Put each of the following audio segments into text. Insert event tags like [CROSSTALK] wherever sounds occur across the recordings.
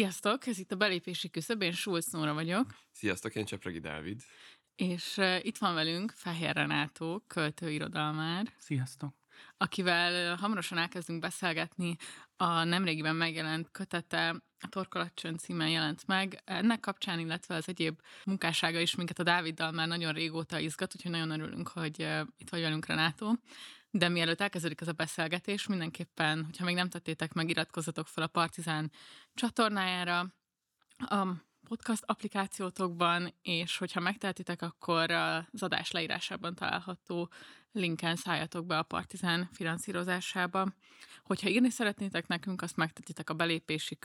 Sziasztok, ez itt a belépési küszöb, én Schulz Nóra vagyok. Sziasztok, én Csepregi Dávid. És uh, itt van velünk Fehér Renátó, költőirodalmár. Sziasztok. Akivel hamarosan elkezdünk beszélgetni a nemrégiben megjelent kötete, a Torkolatcsön címen jelent meg. Ennek kapcsán, illetve az egyéb munkássága is minket a Dáviddal már nagyon régóta izgat, úgyhogy nagyon örülünk, hogy uh, itt vagy velünk Renátó. De mielőtt elkezdődik ez a beszélgetés, mindenképpen, hogyha még nem tettétek meg, iratkozzatok fel a Partizán csatornájára, a podcast applikációtokban, és hogyha megtehetitek, akkor az adás leírásában található linken szálljatok be a Partizán finanszírozásába. Hogyha írni szeretnétek nekünk, azt megtetitek a belépési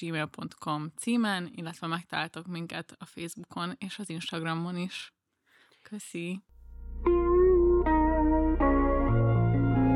gmail.com címen, illetve megtaláltok minket a Facebookon és az Instagramon is. Köszi!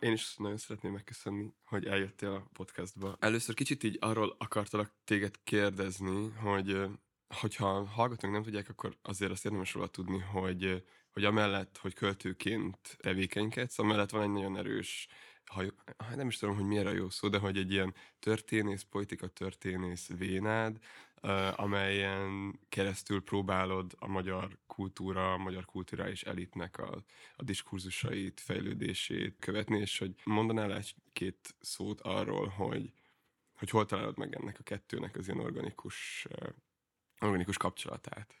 Én is nagyon szeretném megköszönni, hogy eljöttél a podcastba. Először kicsit így arról akartalak téged kérdezni, hogy hogyha hallgatók nem tudják, akkor azért azt érdemes róla tudni, hogy, hogy amellett, hogy költőként tevékenykedsz, amellett van egy nagyon erős ha, nem is tudom, hogy miért a jó szó, de hogy egy ilyen történész, politika történész vénád, amelyen keresztül próbálod a magyar kultúra, a magyar kulturális elitnek a, a diskurzusait, fejlődését követni, és hogy mondanál egy-két szót arról, hogy, hogy hol találod meg ennek a kettőnek az ilyen organikus, organikus kapcsolatát.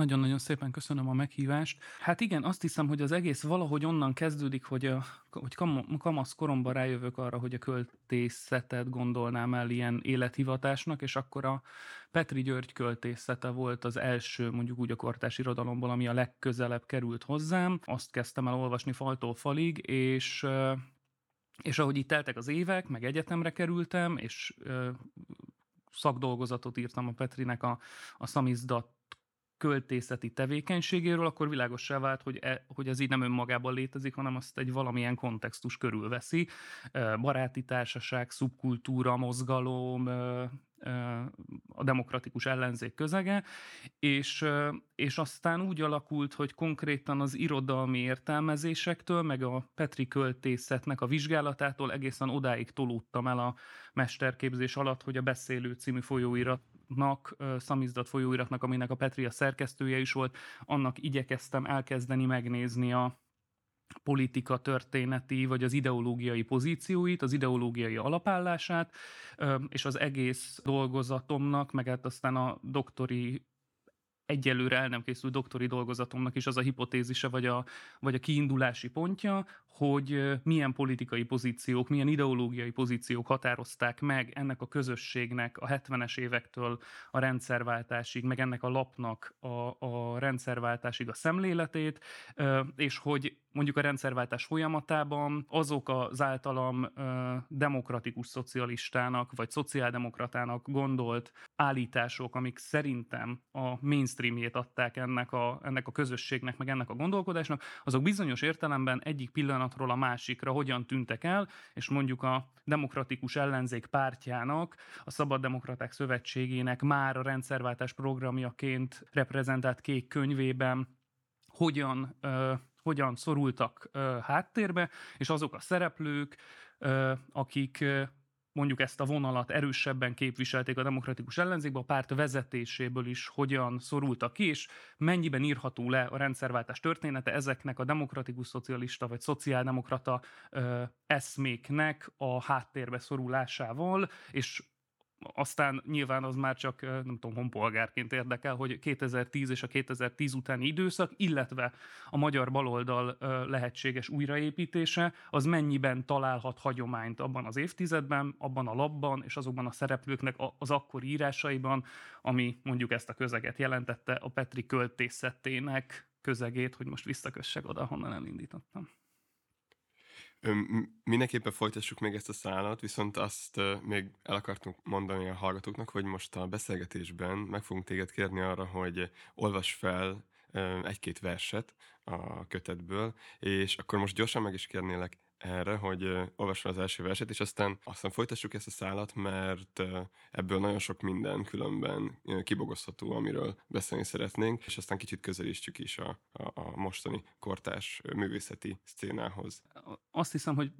Nagyon-nagyon szépen köszönöm a meghívást. Hát igen, azt hiszem, hogy az egész valahogy onnan kezdődik, hogy, a, hogy kam, kamasz koromban rájövök arra, hogy a költészetet gondolnám el ilyen élethivatásnak, és akkor a Petri György költészete volt az első, mondjuk úgy a kortás irodalomból, ami a legközelebb került hozzám. Azt kezdtem el olvasni faltól falig, és és ahogy itt teltek az évek, meg egyetemre kerültem, és szakdolgozatot írtam a Petrinek a, a szamizdat költészeti tevékenységéről, akkor világossá vált, hogy, e, hogy ez így nem önmagában létezik, hanem azt egy valamilyen kontextus körülveszi. Baráti társaság, szubkultúra, mozgalom, a demokratikus ellenzék közege, és, és aztán úgy alakult, hogy konkrétan az irodalmi értelmezésektől, meg a Petri költészetnek a vizsgálatától egészen odáig tolódtam el a mesterképzés alatt, hogy a Beszélő című folyóirat folyóiratnak, szamizdat folyóiratnak, aminek a Petri a szerkesztője is volt, annak igyekeztem elkezdeni megnézni a politika történeti, vagy az ideológiai pozícióit, az ideológiai alapállását, és az egész dolgozatomnak, meg hát aztán a doktori egyelőre el nem készült doktori dolgozatomnak is az a hipotézise, vagy a, vagy a kiindulási pontja, hogy milyen politikai pozíciók, milyen ideológiai pozíciók határozták meg ennek a közösségnek a 70-es évektől a rendszerváltásig, meg ennek a lapnak a, a rendszerváltásig a szemléletét, és hogy mondjuk a rendszerváltás folyamatában azok az általam demokratikus szocialistának vagy szociáldemokratának gondolt állítások, amik szerintem a mainstreamjét adták ennek a, ennek a közösségnek, meg ennek a gondolkodásnak, azok bizonyos értelemben egyik pillanatról a másikra hogyan tűntek el, és mondjuk a demokratikus ellenzék pártjának, a Szabad Demokraták Szövetségének már a rendszerváltás programjaként reprezentált kék könyvében hogyan hogyan szorultak ö, háttérbe, és azok a szereplők, ö, akik ö, mondjuk ezt a vonalat erősebben képviselték a demokratikus ellenzékbe, a párt vezetéséből is hogyan szorultak ki, és mennyiben írható le a rendszerváltás története ezeknek a demokratikus szocialista vagy szociáldemokrata ö, eszméknek a háttérbe szorulásával, és aztán nyilván az már csak, nem tudom, honpolgárként érdekel, hogy 2010 és a 2010 utáni időszak, illetve a magyar baloldal lehetséges újraépítése, az mennyiben találhat hagyományt abban az évtizedben, abban a labban és azokban a szereplőknek az akkori írásaiban, ami mondjuk ezt a közeget jelentette a Petri költészetének közegét, hogy most visszakössek oda, honnan elindítottam. Mindenképpen folytassuk még ezt a szállat, viszont azt még el akartunk mondani a hallgatóknak, hogy most a beszélgetésben meg fogunk téged kérni arra, hogy olvas fel egy-két verset a kötetből, és akkor most gyorsan meg is kérnélek erre, hogy fel az első verset, és aztán, aztán folytassuk ezt a szállat, mert ebből nagyon sok minden különben kibogozható, amiről beszélni szeretnénk, és aztán kicsit közelítsük is a, a, a mostani kortás művészeti szcénához. Azt hiszem, hogy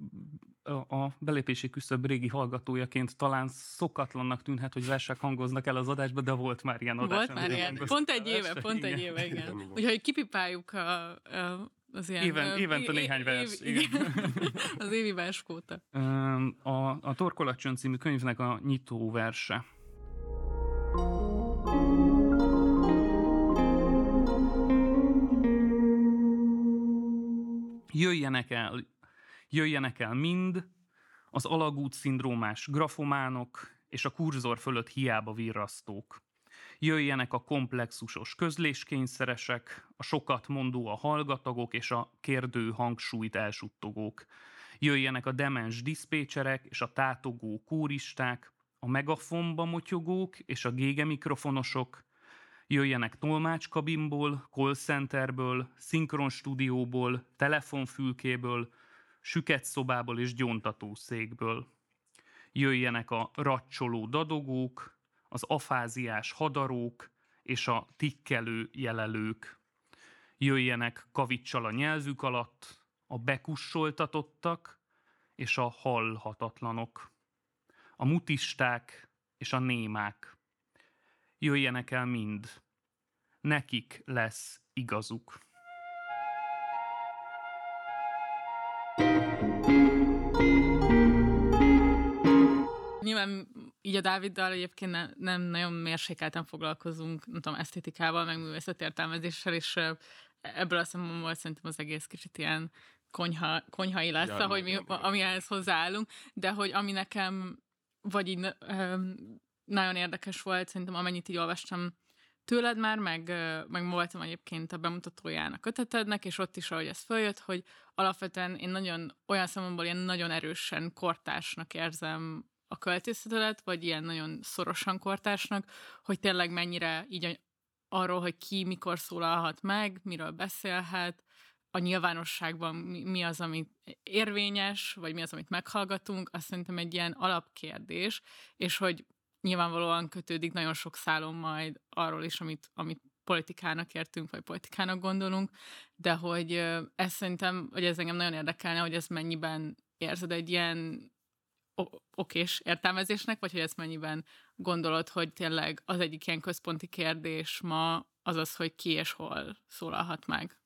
a belépési küszöb régi hallgatójaként talán szokatlannak tűnhet, hogy versek hangoznak el az adásba, de volt már ilyen adás. Volt már ilyen. Pont egy éve, pont egy éve, igen. Igen, igen. Úgyhogy kipipáljuk a, a, az ilyen... Éven- évente néhány év- vers, igen. igen. [LAUGHS] az évi verskóta. A, a Torkolatcsön című könyvnek a nyitó verse. Jöjjenek el, jöjjenek el mind az alagút szindrómás grafománok és a kurzor fölött hiába virrasztók. Jöjjenek a komplexusos közléskényszeresek, a sokat mondó a hallgatagok és a kérdő hangsúlyt elsuttogók. Jöjjenek a demens diszpécserek és a tátogó kóristák, a megafonba motyogók és a gége mikrofonosok, jöjjenek tolmácskabinból, call centerből, szinkronstúdióból, telefonfülkéből, süket szobából és gyóntatószékből. Jöjjenek a racsoló dadogók, az afáziás hadarók és a tikkelő jelelők. Jöjjenek kavicsal a nyelvük alatt, a bekussoltatottak és a hallhatatlanok. A mutisták és a némák. Jöjjenek el mind. Nekik lesz igazuk. Nyilván így a Dáviddal egyébként ne, nem nagyon mérsékelten foglalkozunk, nem tudom, esztétikával, meg művészetértelmezéssel, és ebből a szempontból szerintem az egész kicsit ilyen konyha, konyhai lesz, Ja, ahogy mi, amihez hozzáállunk, de hogy ami nekem vagy így nagyon érdekes volt, szerintem amennyit így olvastam tőled már, meg, meg voltam egyébként a bemutatóján a kötetednek, és ott is, ahogy ez följött, hogy alapvetően én nagyon, olyan szempontból ilyen nagyon erősen kortársnak érzem a költészetedet, vagy ilyen nagyon szorosan kortársnak, hogy tényleg mennyire így arról, hogy ki mikor szólalhat meg, miről beszélhet, a nyilvánosságban mi, az, ami érvényes, vagy mi az, amit meghallgatunk, azt szerintem egy ilyen alapkérdés, és hogy nyilvánvalóan kötődik nagyon sok szálon majd arról is, amit, amit politikának értünk, vagy politikának gondolunk, de hogy ez szerintem, hogy ez engem nagyon érdekelne, hogy ez mennyiben érzed egy ilyen okés értelmezésnek, vagy hogy ezt mennyiben gondolod, hogy tényleg az egyik ilyen központi kérdés ma az az, hogy ki és hol szólalhat meg.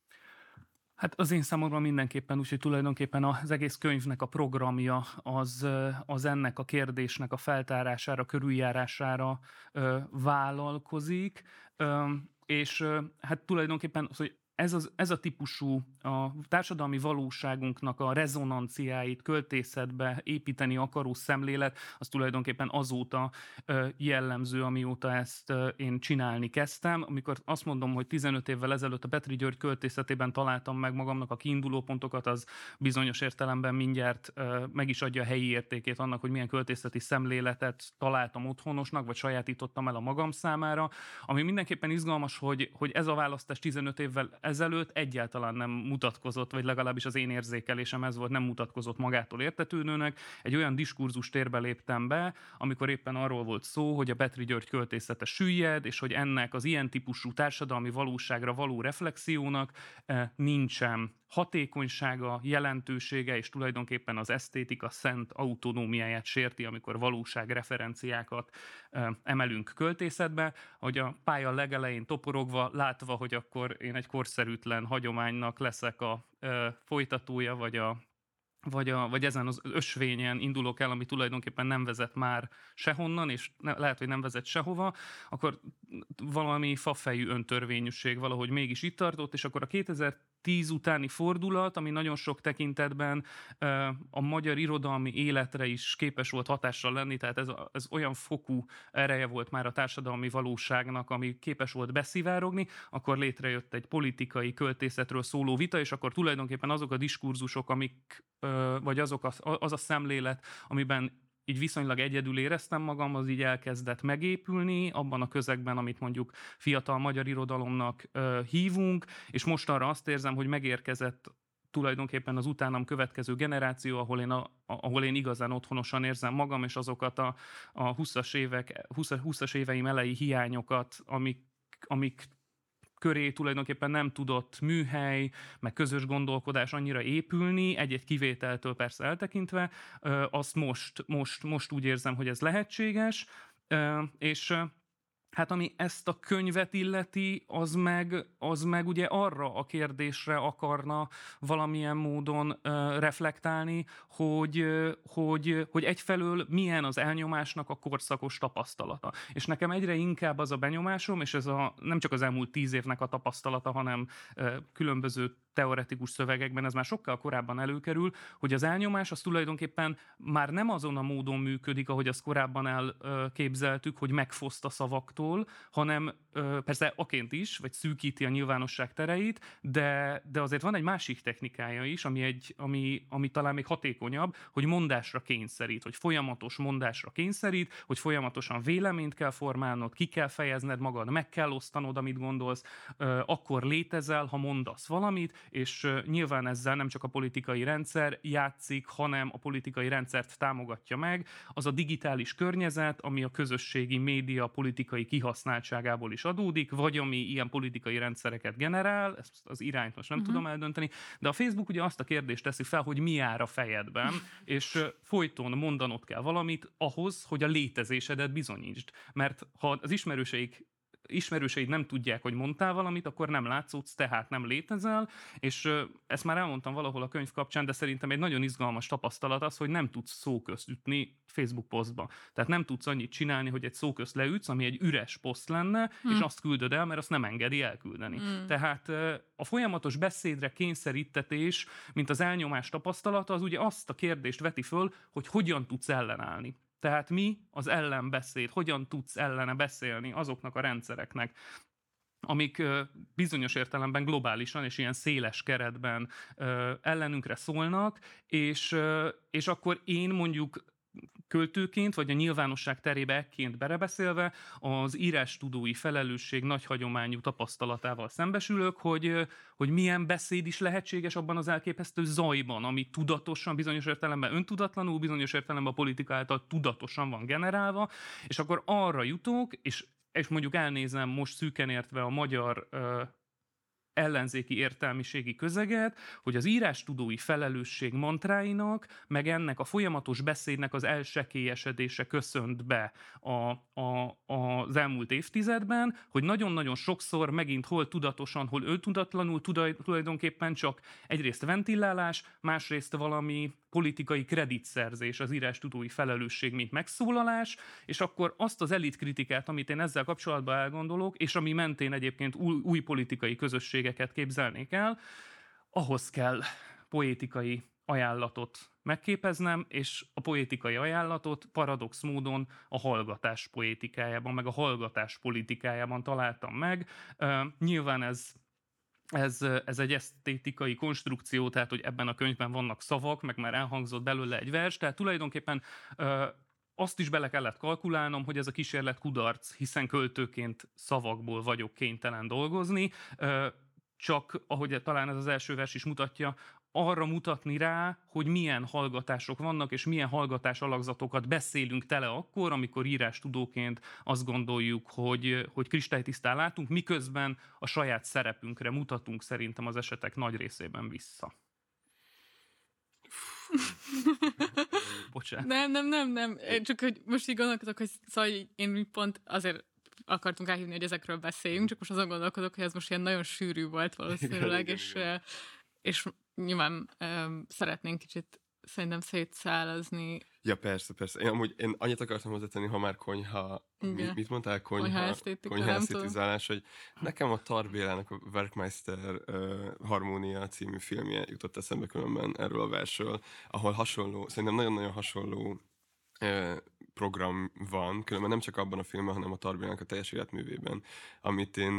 Hát az én számomra mindenképpen, úgyhogy tulajdonképpen az egész könyvnek a programja az, az ennek a kérdésnek a feltárására, körüljárására ö, vállalkozik, ö, és hát tulajdonképpen az, hogy ez, az, ez a típusú a társadalmi valóságunknak a rezonanciáit költészetbe építeni akaró szemlélet, az tulajdonképpen azóta jellemző, amióta ezt én csinálni kezdtem. Amikor azt mondom, hogy 15 évvel ezelőtt a Petri György költészetében találtam meg magamnak a kiinduló pontokat, az bizonyos értelemben mindjárt meg is adja a helyi értékét annak, hogy milyen költészeti szemléletet találtam otthonosnak, vagy sajátítottam el a magam számára. Ami mindenképpen izgalmas, hogy, hogy ez a választás 15 évvel ezelőtt egyáltalán nem mutatkozott, vagy legalábbis az én érzékelésem ez volt, nem mutatkozott magától értetődőnek. Egy olyan diskurzus térbe léptem be, amikor éppen arról volt szó, hogy a Petri György költészete süllyed, és hogy ennek az ilyen típusú társadalmi valóságra való reflexiónak eh, nincsen hatékonysága, jelentősége, és tulajdonképpen az esztétika szent autonómiáját sérti, amikor valóság referenciákat ö, emelünk költészetbe, hogy a pálya legelején toporogva, látva, hogy akkor én egy korszerűtlen hagyománynak leszek a folytatója, vagy a vagy, a, vagy ezen az ösvényen indulok el, ami tulajdonképpen nem vezet már sehonnan, és ne, lehet, hogy nem vezet sehova, akkor valami fafejű öntörvényűség valahogy mégis itt tartott, és akkor a 2010 utáni fordulat, ami nagyon sok tekintetben a magyar irodalmi életre is képes volt hatással lenni, tehát ez, ez olyan fokú ereje volt már a társadalmi valóságnak, ami képes volt beszivárogni, akkor létrejött egy politikai költészetről szóló vita, és akkor tulajdonképpen azok a diskurzusok, amik, vagy azok a, az a szemlélet, amiben így viszonylag egyedül éreztem magam, az így elkezdett megépülni abban a közegben, amit mondjuk fiatal magyar irodalomnak ö, hívunk, és mostanra azt érzem, hogy megérkezett tulajdonképpen az utánam következő generáció, ahol én, a, ahol én igazán otthonosan érzem magam, és azokat a, a 20-as, évek, 20, 20-as éveim elejé hiányokat, amik, amik köré tulajdonképpen nem tudott műhely, meg közös gondolkodás annyira épülni, egy-egy kivételtől persze eltekintve, azt most, most, most úgy érzem, hogy ez lehetséges, és Hát ami ezt a könyvet illeti, az meg, az meg ugye arra a kérdésre akarna valamilyen módon uh, reflektálni, hogy, uh, hogy, hogy egyfelől milyen az elnyomásnak a korszakos tapasztalata. És nekem egyre inkább az a benyomásom, és ez a, nem csak az elmúlt tíz évnek a tapasztalata, hanem uh, különböző teoretikus szövegekben ez már sokkal korábban előkerül, hogy az elnyomás az tulajdonképpen már nem azon a módon működik, ahogy azt korábban elképzeltük, hogy megfoszt a szavaktól, hanem persze aként is, vagy szűkíti a nyilvánosság tereit, de, de azért van egy másik technikája is, ami, egy, ami, ami talán még hatékonyabb, hogy mondásra kényszerít, hogy folyamatos mondásra kényszerít, hogy folyamatosan véleményt kell formálnod, ki kell fejezned magad, meg kell osztanod, amit gondolsz, akkor létezel, ha mondasz valamit, és nyilván ezzel nem csak a politikai rendszer játszik, hanem a politikai rendszert támogatja meg. Az a digitális környezet, ami a közösségi média politikai kihasználtságából is adódik, vagy ami ilyen politikai rendszereket generál, ezt az irányt most nem uh-huh. tudom eldönteni, de a Facebook ugye azt a kérdést teszi fel, hogy mi jár a fejedben, [LAUGHS] és folyton mondanod kell valamit ahhoz, hogy a létezésedet bizonyítsd. Mert ha az ismerőseik ismerőseid nem tudják, hogy mondtál valamit, akkor nem látszódsz, tehát nem létezel, és ezt már elmondtam valahol a könyv kapcsán, de szerintem egy nagyon izgalmas tapasztalat az, hogy nem tudsz szóközt ütni Facebook posztba. Tehát nem tudsz annyit csinálni, hogy egy szóközt leütsz, ami egy üres poszt lenne, hmm. és azt küldöd el, mert azt nem engedi elküldeni. Hmm. Tehát a folyamatos beszédre kényszerítetés, mint az elnyomás tapasztalata, az ugye azt a kérdést veti föl, hogy hogyan tudsz ellenállni. Tehát mi az ellenbeszéd? Hogyan tudsz ellene beszélni azoknak a rendszereknek, amik bizonyos értelemben globálisan és ilyen széles keretben ellenünkre szólnak, és, és akkor én mondjuk költőként, vagy a nyilvánosság terébe ekként berebeszélve az írás tudói felelősség nagy hagyományú tapasztalatával szembesülök, hogy, hogy milyen beszéd is lehetséges abban az elképesztő zajban, ami tudatosan, bizonyos értelemben öntudatlanul, bizonyos értelemben a politika által tudatosan van generálva, és akkor arra jutok, és és mondjuk elnézem most szűken értve a magyar ellenzéki értelmiségi közeget, hogy az írástudói felelősség mantráinak, meg ennek a folyamatos beszédnek az elsekélyesedése köszönt be a, a, az elmúlt évtizedben, hogy nagyon-nagyon sokszor megint hol tudatosan, hol öntudatlanul tulajdonképpen csak egyrészt ventilálás, másrészt valami politikai kreditszerzés, az írás tudói felelősség, mint megszólalás, és akkor azt az elitkritikát, amit én ezzel kapcsolatban elgondolok, és ami mentén egyébként új, új politikai közösségeket képzelnék el, ahhoz kell poétikai ajánlatot megképeznem, és a poétikai ajánlatot paradox módon a hallgatás poétikájában, meg a hallgatás politikájában találtam meg. Nyilván ez ez, ez egy esztétikai konstrukció, tehát hogy ebben a könyvben vannak szavak, meg már elhangzott belőle egy vers, tehát tulajdonképpen ö, azt is bele kellett kalkulálnom, hogy ez a kísérlet kudarc, hiszen költőként szavakból vagyok kénytelen dolgozni, ö, csak ahogy talán ez az első vers is mutatja, arra mutatni rá, hogy milyen hallgatások vannak, és milyen hallgatás alakzatokat beszélünk tele akkor, amikor írás tudóként azt gondoljuk, hogy, hogy kristálytisztán látunk, miközben a saját szerepünkre mutatunk szerintem az esetek nagy részében vissza. [LAUGHS] Bocsánat. Nem, nem, nem, nem. Csak hogy most így gondolkodok, hogy szóval én pont azért akartunk elhívni, hogy ezekről beszéljünk, csak most azon gondolkodok, hogy ez most ilyen nagyon sűrű volt valószínűleg, és, és nyilván ö, szeretnénk kicsit szerintem szétszálazni. Ja, persze, persze. Én amúgy én annyit akartam hozzátenni, ha már konyha, Igen. mit mondtál? Konyha, Konyha esztetizálás, hogy nekem a Tarbélának a Werkmeister uh, Harmónia című filmje jutott eszembe különben erről a versről, ahol hasonló, szerintem nagyon-nagyon hasonló program van, különben nem csak abban a filmben, hanem a Tarbélának a teljes életművében, amit én,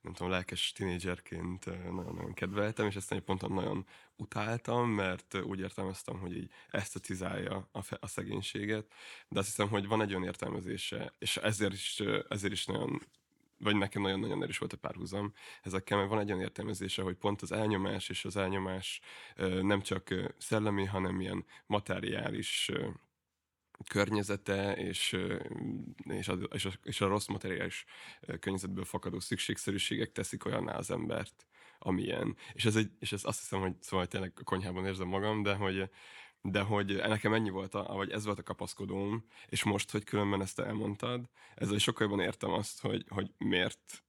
nem tudom, lelkes tinédzserként nagyon-nagyon kedveltem, és ezt egy ponton nagyon utáltam, mert úgy értelmeztem, hogy így esztetizálja a, fe- a szegénységet, de azt hiszem, hogy van egy olyan értelmezése, és ezért is, ezért is nagyon vagy nekem nagyon-nagyon erős volt a párhuzam ezekkel, mert van egy olyan értelmezése, hogy pont az elnyomás és az elnyomás nem csak szellemi, hanem ilyen materiális környezete és, és, a, és, a, és a rossz materiális környezetből fakadó szükségszerűségek teszik olyanná az embert, amilyen. És ez, egy, és ez azt hiszem, hogy szóval tényleg a konyhában érzem magam, de hogy de hogy nekem ennyi volt, a, vagy ez volt a kapaszkodóm, és most, hogy különben ezt elmondtad, ezzel sokkal jobban értem azt, hogy, hogy miért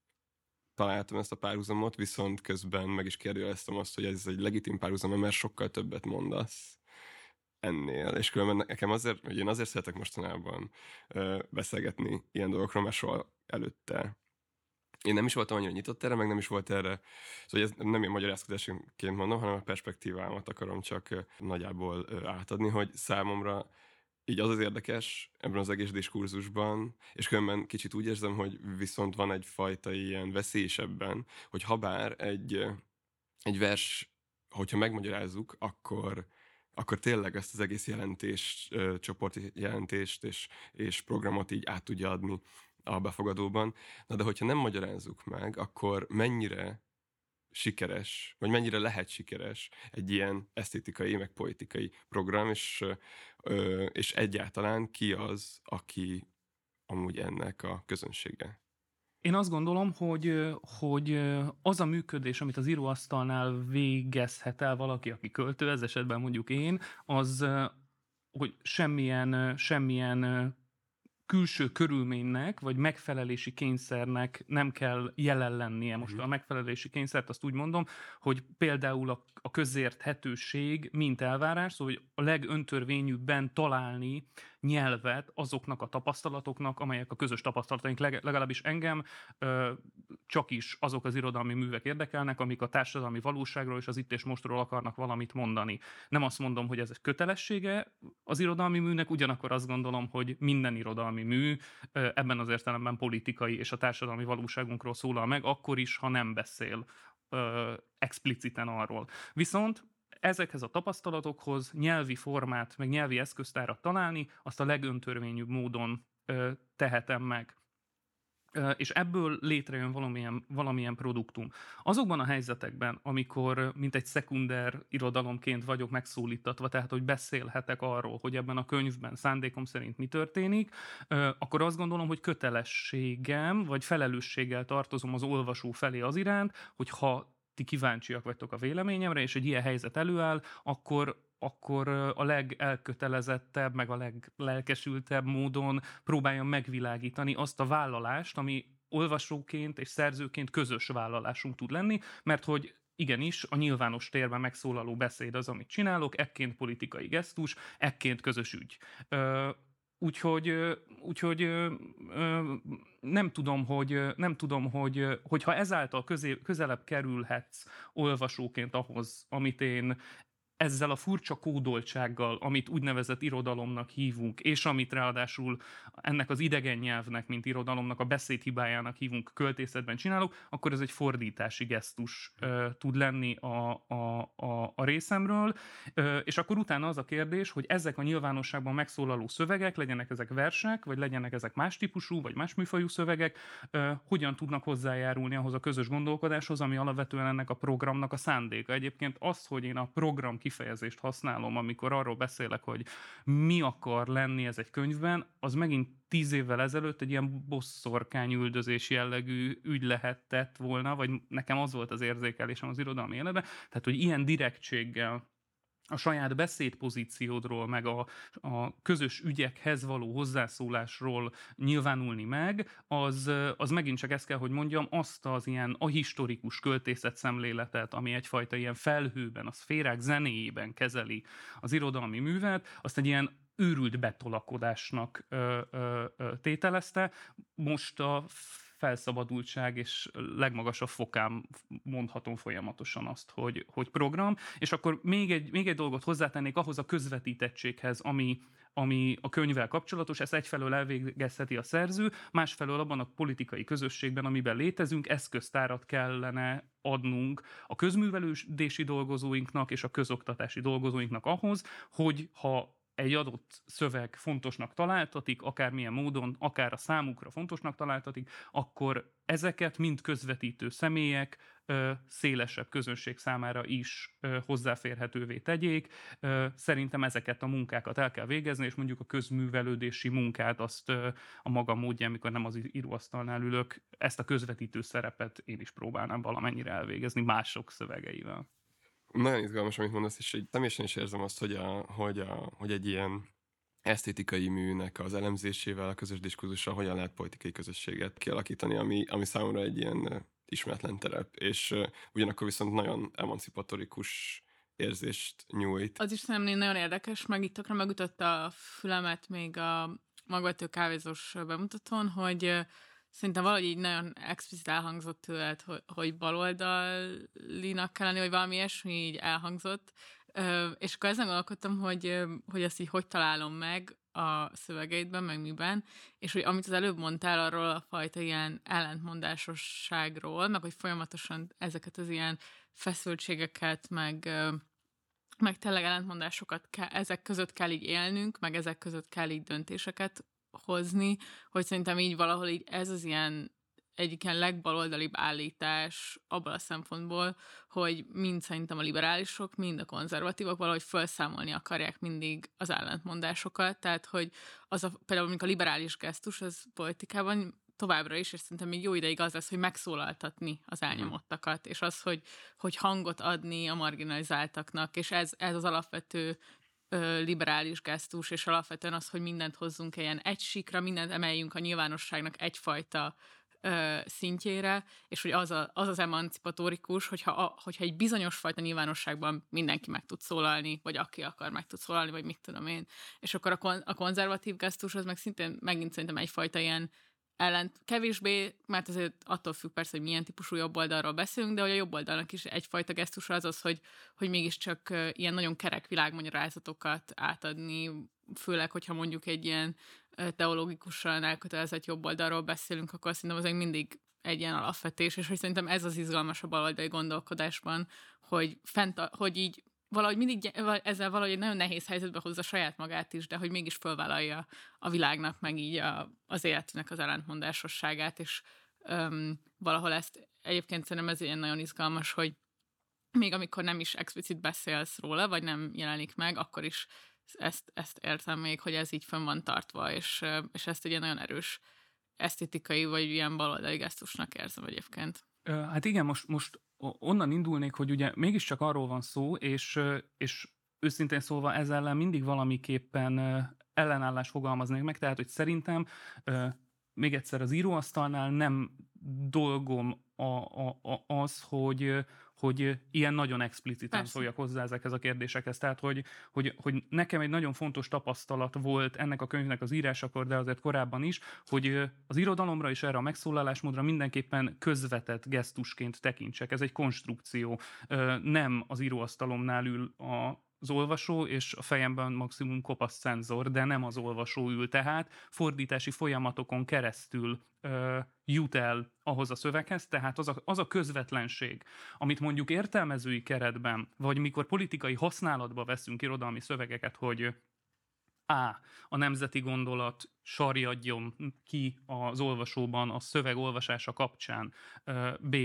találtam ezt a párhuzamot, viszont közben meg is kérdőjeleztem azt, hogy ez egy legitim párhuzam, mert sokkal többet mondasz ennél. És különben nekem azért, hogy én azért szeretek mostanában ö, beszélgetni ilyen dolgokról, mert soha előtte én nem is voltam annyira nyitott erre, meg nem is volt erre, szóval ez nem én magyarázkodásként mondom, hanem a perspektívámat akarom csak nagyjából átadni, hogy számomra így az az érdekes ebben az egész diskurzusban, és különben kicsit úgy érzem, hogy viszont van egyfajta ilyen veszély is ebben, hogy ha bár egy, egy vers, hogyha megmagyarázzuk, akkor, akkor tényleg ezt az egész jelentés, csoporti jelentést és, és programot így át tudja adni a befogadóban. Na de hogyha nem magyarázzuk meg, akkor mennyire sikeres, vagy mennyire lehet sikeres egy ilyen esztétikai, meg politikai program, és, és egyáltalán ki az, aki amúgy ennek a közönsége. Én azt gondolom, hogy, hogy az a működés, amit az íróasztalnál végezhet el valaki, aki költő, ez esetben mondjuk én, az, hogy semmilyen, semmilyen külső körülménynek, vagy megfelelési kényszernek nem kell jelen lennie. Most Mhm. a megfelelési kényszert azt úgy mondom, hogy például a, a közérthetőség, mint elvárás, szóval hogy a legöntörvényűbben találni nyelvet azoknak a tapasztalatoknak, amelyek a közös tapasztalataink, leg- legalábbis engem csak is azok az irodalmi művek érdekelnek, amik a társadalmi valóságról és az itt és mostról akarnak valamit mondani. Nem azt mondom, hogy ez egy kötelessége az irodalmi műnek, ugyanakkor azt gondolom, hogy minden irodalmi mű ebben az értelemben politikai és a társadalmi valóságunkról szólal meg, akkor is, ha nem beszél expliciten arról. Viszont ezekhez a tapasztalatokhoz nyelvi formát, meg nyelvi eszköztárat találni, azt a legöntörvényűbb módon ö, tehetem meg. Ö, és ebből létrejön valamilyen, valamilyen produktum. Azokban a helyzetekben, amikor mint egy szekunder irodalomként vagyok megszólítatva, tehát hogy beszélhetek arról, hogy ebben a könyvben szándékom szerint mi történik, ö, akkor azt gondolom, hogy kötelességem, vagy felelősséggel tartozom az olvasó felé az iránt, hogy ha ti kíváncsiak vagytok a véleményemre, és egy ilyen helyzet előáll, akkor akkor a legelkötelezettebb, meg a leglelkesültebb módon próbáljam megvilágítani azt a vállalást, ami olvasóként és szerzőként közös vállalásunk tud lenni, mert hogy igenis, a nyilvános térben megszólaló beszéd az, amit csinálok, ekként politikai gesztus, ekként közös ügy. Ö, Úgyhogy, úgyhogy nem tudom, hogy, nem tudom, hogy, hogyha ezáltal közé, közelebb kerülhetsz olvasóként ahhoz, amit én ezzel a furcsa kódoltsággal, amit úgynevezett irodalomnak hívunk, és amit ráadásul ennek az idegen nyelvnek, mint irodalomnak a beszédhibájának hívunk, költészetben csinálok, akkor ez egy fordítási gesztus ö, tud lenni a, a, a, a részemről, ö, és akkor utána az a kérdés, hogy ezek a nyilvánosságban megszólaló szövegek, legyenek ezek versek, vagy legyenek ezek más típusú, vagy más műfajú szövegek, ö, hogyan tudnak hozzájárulni ahhoz a közös gondolkodáshoz, ami alapvetően ennek a programnak a szándéka. Egyébként az, hogy én a program kifejezést használom, amikor arról beszélek, hogy mi akar lenni ez egy könyvben, az megint tíz évvel ezelőtt egy ilyen bosszorkány üldözés jellegű ügy lehetett volna, vagy nekem az volt az érzékelésem az irodalmi életben, tehát hogy ilyen direktséggel a saját beszédpozíciódról, meg a, a közös ügyekhez való hozzászólásról nyilvánulni meg, az, az megint csak ezt kell, hogy mondjam, azt az ilyen ahistorikus költészet szemléletet, ami egyfajta ilyen felhőben, a szférák zenéjében kezeli az irodalmi művet, azt egy ilyen őrült betolakodásnak ö, ö, ö, tételezte. Most a felszabadultság és legmagasabb fokán mondhatom folyamatosan azt, hogy, hogy program. És akkor még egy, még egy dolgot hozzátennék ahhoz a közvetítettséghez, ami, ami a könyvvel kapcsolatos, ezt egyfelől elvégezheti a szerző, másfelől abban a politikai közösségben, amiben létezünk, eszköztárat kellene adnunk a közművelődési dolgozóinknak és a közoktatási dolgozóinknak ahhoz, hogy ha egy adott szöveg fontosnak találtatik, akármilyen módon, akár a számukra fontosnak találtatik, akkor ezeket mind közvetítő személyek szélesebb közönség számára is hozzáférhetővé tegyék. Szerintem ezeket a munkákat el kell végezni, és mondjuk a közművelődési munkát azt a maga módján, amikor nem az íróasztalnál ülök, ezt a közvetítő szerepet én is próbálnám valamennyire elvégezni mások szövegeivel. Nagyon izgalmas, amit mondasz, és így személyesen is érzem azt, hogy, a, hogy, a, hogy egy ilyen esztétikai műnek az elemzésével, a közös diskurzussal hogyan lehet politikai közösséget kialakítani, ami, ami számomra egy ilyen ismeretlen terep, és uh, ugyanakkor viszont nagyon emancipatorikus érzést nyújt. Az is szerintem nagyon érdekes, meg itt tökre megütötte a fülemet még a magvető kávézós bemutatón, hogy Szerintem valahogy így nagyon explicit elhangzott tőled, hogy, hogy baloldalinak kell lenni, vagy valami ilyesmi így elhangzott. És akkor ezen gondolkodtam, hogy, hogy ezt így hogy találom meg a szövegeidben, meg miben, és hogy amit az előbb mondtál arról a fajta ilyen ellentmondásosságról, meg hogy folyamatosan ezeket az ilyen feszültségeket, meg, meg tényleg ellentmondásokat kell, ezek között kell így élnünk, meg ezek között kell így döntéseket hozni, hogy szerintem így valahol így ez az ilyen egyik ilyen legbaloldalibb állítás abban a szempontból, hogy mind szerintem a liberálisok, mind a konzervatívok valahogy felszámolni akarják mindig az ellentmondásokat, tehát hogy az a, például mondjuk a liberális gesztus az politikában továbbra is, és szerintem még jó ideig az lesz, hogy megszólaltatni az hmm. elnyomottakat, és az, hogy, hogy hangot adni a marginalizáltaknak, és ez, ez az alapvető liberális gesztus, és alapvetően az, hogy mindent hozzunk ilyen egy sikra, mindent emeljünk a nyilvánosságnak egyfajta ö, szintjére, és hogy az, a, az az emancipatórikus, hogyha, a, hogyha egy bizonyos fajta nyilvánosságban mindenki meg tud szólalni, vagy aki akar meg tud szólalni, vagy mit tudom én. És akkor a, kon, a konzervatív gesztus az meg szintén megint szerintem egyfajta ilyen ellent kevésbé, mert azért attól függ persze, hogy milyen típusú jobb oldalról beszélünk, de hogy a jobb oldalnak is egyfajta gesztus az az, hogy, hogy mégiscsak ilyen nagyon kerek világmagyarázatokat átadni, főleg, hogyha mondjuk egy ilyen teológikusan elkötelezett jobb oldalról beszélünk, akkor szerintem az mindig egy ilyen alapvetés, és hogy szerintem ez az izgalmas a baloldali gondolkodásban, hogy, fent, hogy így valahogy mindig ezzel valahogy nagyon nehéz helyzetbe hozza saját magát is, de hogy mégis fölvállalja a világnak, meg így a, az életnek az ellentmondásosságát, és öm, valahol ezt egyébként szerintem ez ilyen nagyon izgalmas, hogy még amikor nem is explicit beszélsz róla, vagy nem jelenik meg, akkor is ezt, ezt értem még, hogy ez így fönn van tartva, és, és ezt egy ilyen nagyon erős esztétikai, vagy ilyen baloldali gesztusnak érzem egyébként. Hát igen, most, most onnan indulnék, hogy ugye mégiscsak arról van szó, és, és őszintén szólva ezzel ellen mindig valamiképpen ellenállás fogalmaznék meg, tehát hogy szerintem még egyszer az íróasztalnál nem dolgom a, a, a, az, hogy, hogy ilyen nagyon expliciten Persze. szóljak hozzá ezekhez a kérdésekhez. Tehát, hogy, hogy, hogy nekem egy nagyon fontos tapasztalat volt ennek a könyvnek az írásakor, de azért korábban is, hogy az irodalomra és erre a megszólalásmódra mindenképpen közvetett gesztusként tekintsek. Ez egy konstrukció. Nem az íróasztalomnál ül a, az olvasó, és a fejemben maximum kopasz szenzor, de nem az olvasó ül. Tehát fordítási folyamatokon keresztül ö, jut el ahhoz a szöveghez, tehát az a, az a közvetlenség, amit mondjuk értelmezői keretben, vagy mikor politikai használatba veszünk irodalmi szövegeket, hogy A. A nemzeti gondolat sarjadjon ki az olvasóban a szöveg olvasása kapcsán. B.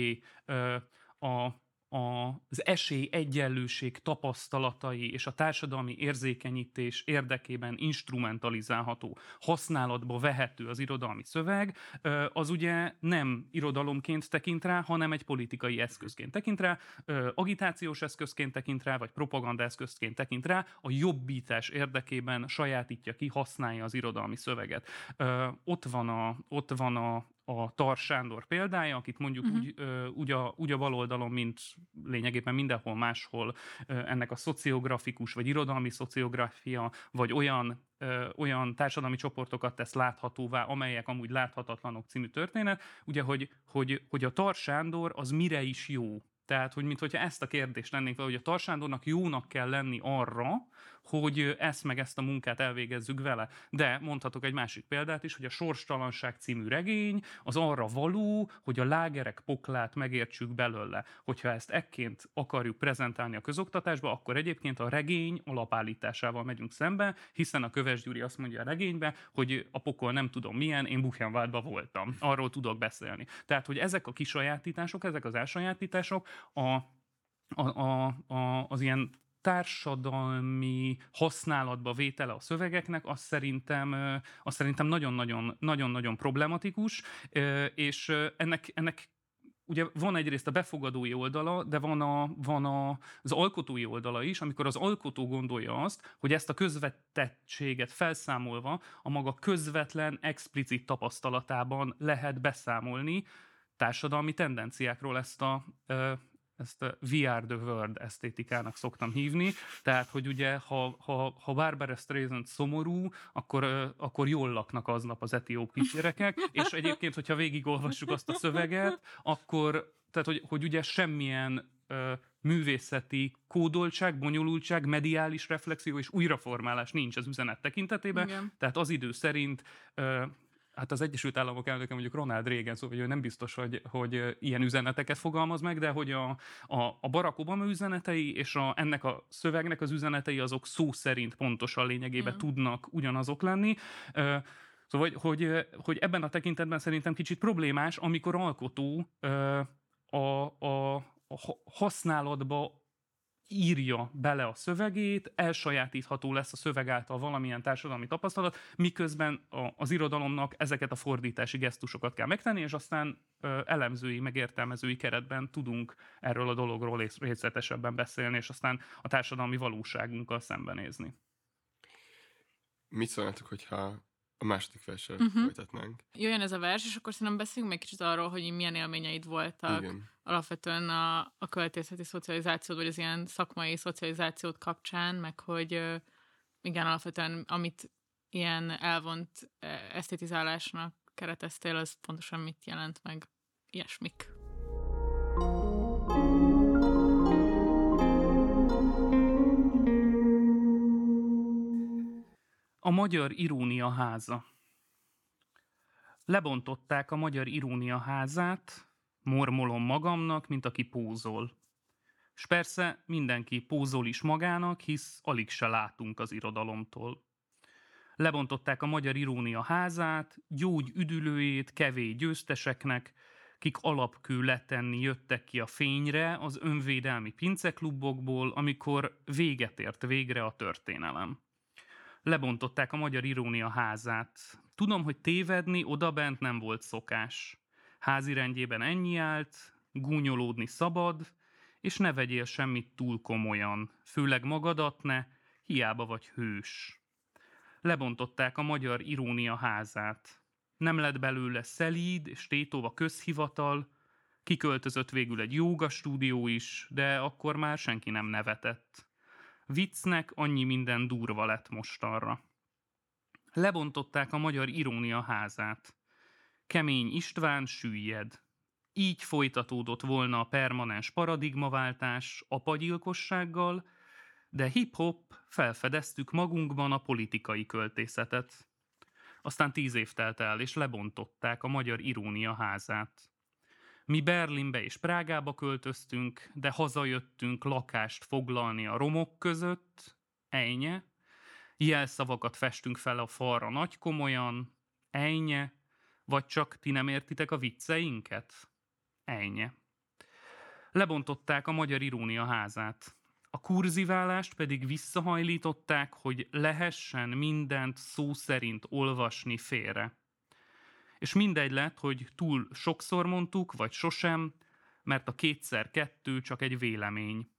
A az esély egyenlőség tapasztalatai és a társadalmi érzékenyítés érdekében instrumentalizálható, használatba vehető az irodalmi szöveg, az ugye nem irodalomként tekint rá, hanem egy politikai eszközként tekint rá, agitációs eszközként tekint rá, vagy propaganda eszközként tekint rá, a jobbítás érdekében sajátítja ki, használja az irodalmi szöveget. Ott van a, ott van a, a Tar Sándor példája, akit mondjuk uh-huh. úgy, úgy, a, úgy a baloldalon, mint lényegében mindenhol máshol ennek a szociografikus vagy irodalmi szociográfia, vagy olyan olyan társadalmi csoportokat tesz láthatóvá, amelyek amúgy láthatatlanok című történet, ugye, hogy, hogy, hogy a Tar Sándor az mire is jó. Tehát, hogy mintha ezt a kérdést lennénk fel, hogy a Tarsándornak jónak kell lenni arra, hogy ezt meg ezt a munkát elvégezzük vele. De mondhatok egy másik példát is, hogy a Sorstalanság című regény az arra való, hogy a lágerek poklát megértsük belőle. Hogyha ezt ekként akarjuk prezentálni a közoktatásba, akkor egyébként a regény alapállításával megyünk szembe, hiszen a Köves Gyuri azt mondja a regénybe, hogy a pokol nem tudom milyen, én Buchenwaldban voltam. Arról tudok beszélni. Tehát, hogy ezek a kisajátítások, ezek az elsajátítások a, a, a, a, az ilyen társadalmi használatba vétele a szövegeknek, az szerintem, az szerintem nagyon-nagyon, nagyon-nagyon problematikus, és ennek, ennek ugye van egyrészt a befogadói oldala, de van, a, van a, az alkotói oldala is, amikor az alkotó gondolja azt, hogy ezt a közvetettséget felszámolva a maga közvetlen, explicit tapasztalatában lehet beszámolni társadalmi tendenciákról ezt a ezt a VR the World esztétikának szoktam hívni, tehát, hogy ugye, ha, ha, ha Barbara Streisand szomorú, akkor, akkor jól laknak aznap az etióp kisgyerekek, és egyébként, hogyha végigolvassuk azt a szöveget, akkor, tehát, hogy, hogy ugye semmilyen ö, művészeti kódoltság, bonyolultság, mediális reflexió és újraformálás nincs az üzenet tekintetében, Igen. tehát az idő szerint hát az Egyesült Államok elnöke mondjuk Ronald Reagan, szóval hogy ő nem biztos, hogy, hogy ilyen üzeneteket fogalmaz meg, de hogy a, a, a Barack Obama üzenetei és a, ennek a szövegnek az üzenetei azok szó szerint pontosan lényegében mm. tudnak ugyanazok lenni. Szóval, hogy, hogy, hogy ebben a tekintetben szerintem kicsit problémás, amikor alkotó a, a, a használatba írja bele a szövegét, elsajátítható lesz a szöveg által valamilyen társadalmi tapasztalat, miközben a, az irodalomnak ezeket a fordítási gesztusokat kell megtenni, és aztán ö, elemzői, megértelmezői keretben tudunk erről a dologról részletesebben beszélni, és aztán a társadalmi valóságunkkal szembenézni. Mit szólnátok, hogyha a második verssel uh-huh. folytatnánk. Jöjjön ez a vers, és akkor szerintem beszéljünk még kicsit arról, hogy milyen élményeid voltak Igen. alapvetően a, a költészeti szocializációt, vagy az ilyen szakmai szocializációt kapcsán, meg hogy igen, alapvetően amit ilyen elvont esztetizálásnak kereteztél, az pontosan mit jelent meg ilyesmik. A Magyar Irónia háza. Lebontották a Magyar Irónia házát, mormolom magamnak, mint aki pózol. S persze mindenki pózol is magának, hisz alig se látunk az irodalomtól. Lebontották a Magyar Irónia házát, gyógy üdülőjét kevé győzteseknek, kik alapkő letenni jöttek ki a fényre az önvédelmi pinceklubokból, amikor véget ért végre a történelem lebontották a magyar irónia házát. Tudom, hogy tévedni odabent nem volt szokás. Házi rendjében ennyi állt, gúnyolódni szabad, és ne vegyél semmit túl komolyan, főleg magadat ne, hiába vagy hős. Lebontották a magyar irónia házát. Nem lett belőle szelíd és tétova közhivatal, kiköltözött végül egy jóga stúdió is, de akkor már senki nem nevetett. Viccnek annyi minden durva lett mostanra. Lebontották a magyar irónia házát. Kemény István süllyed. Így folytatódott volna a permanens paradigmaváltás apagyilkossággal, de hip-hop felfedeztük magunkban a politikai költészetet. Aztán tíz év telt el, és lebontották a magyar irónia házát. Mi Berlinbe és Prágába költöztünk, de hazajöttünk lakást foglalni a romok között, ejnye. Jelszavakat festünk fel a falra nagy komolyan, ejnye. Vagy csak ti nem értitek a vicceinket? Ejnye. Lebontották a magyar irónia házát. A kurziválást pedig visszahajlították, hogy lehessen mindent szó szerint olvasni félre. És mindegy lett, hogy túl sokszor mondtuk, vagy sosem, mert a kétszer kettő csak egy vélemény.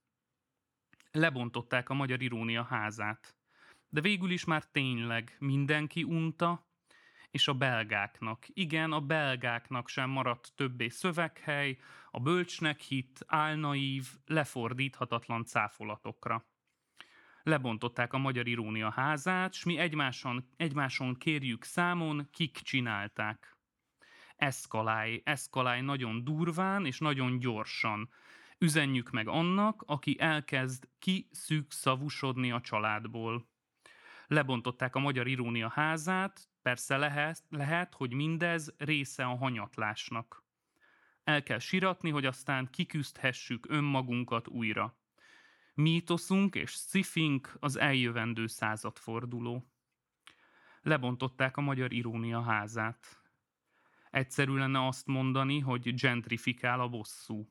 Lebontották a magyar irónia házát. De végül is már tényleg mindenki unta, és a belgáknak. Igen, a belgáknak sem maradt többé szöveghely, a bölcsnek hit, álnaív, lefordíthatatlan cáfolatokra. Lebontották a magyar irónia házát, s mi egymáson, egymáson kérjük számon, kik csinálták. Eszkaláj, eszkaláj nagyon durván és nagyon gyorsan. Üzenjük meg annak, aki elkezd ki szűk szavusodni a családból. Lebontották a magyar irónia házát, persze lehet, lehet, hogy mindez része a hanyatlásnak. El kell siratni, hogy aztán kiküzdhessük önmagunkat újra. Mítoszunk és szifink az eljövendő századforduló. Lebontották a magyar irónia házát. Egyszerű lenne azt mondani, hogy gentrifikál a bosszú.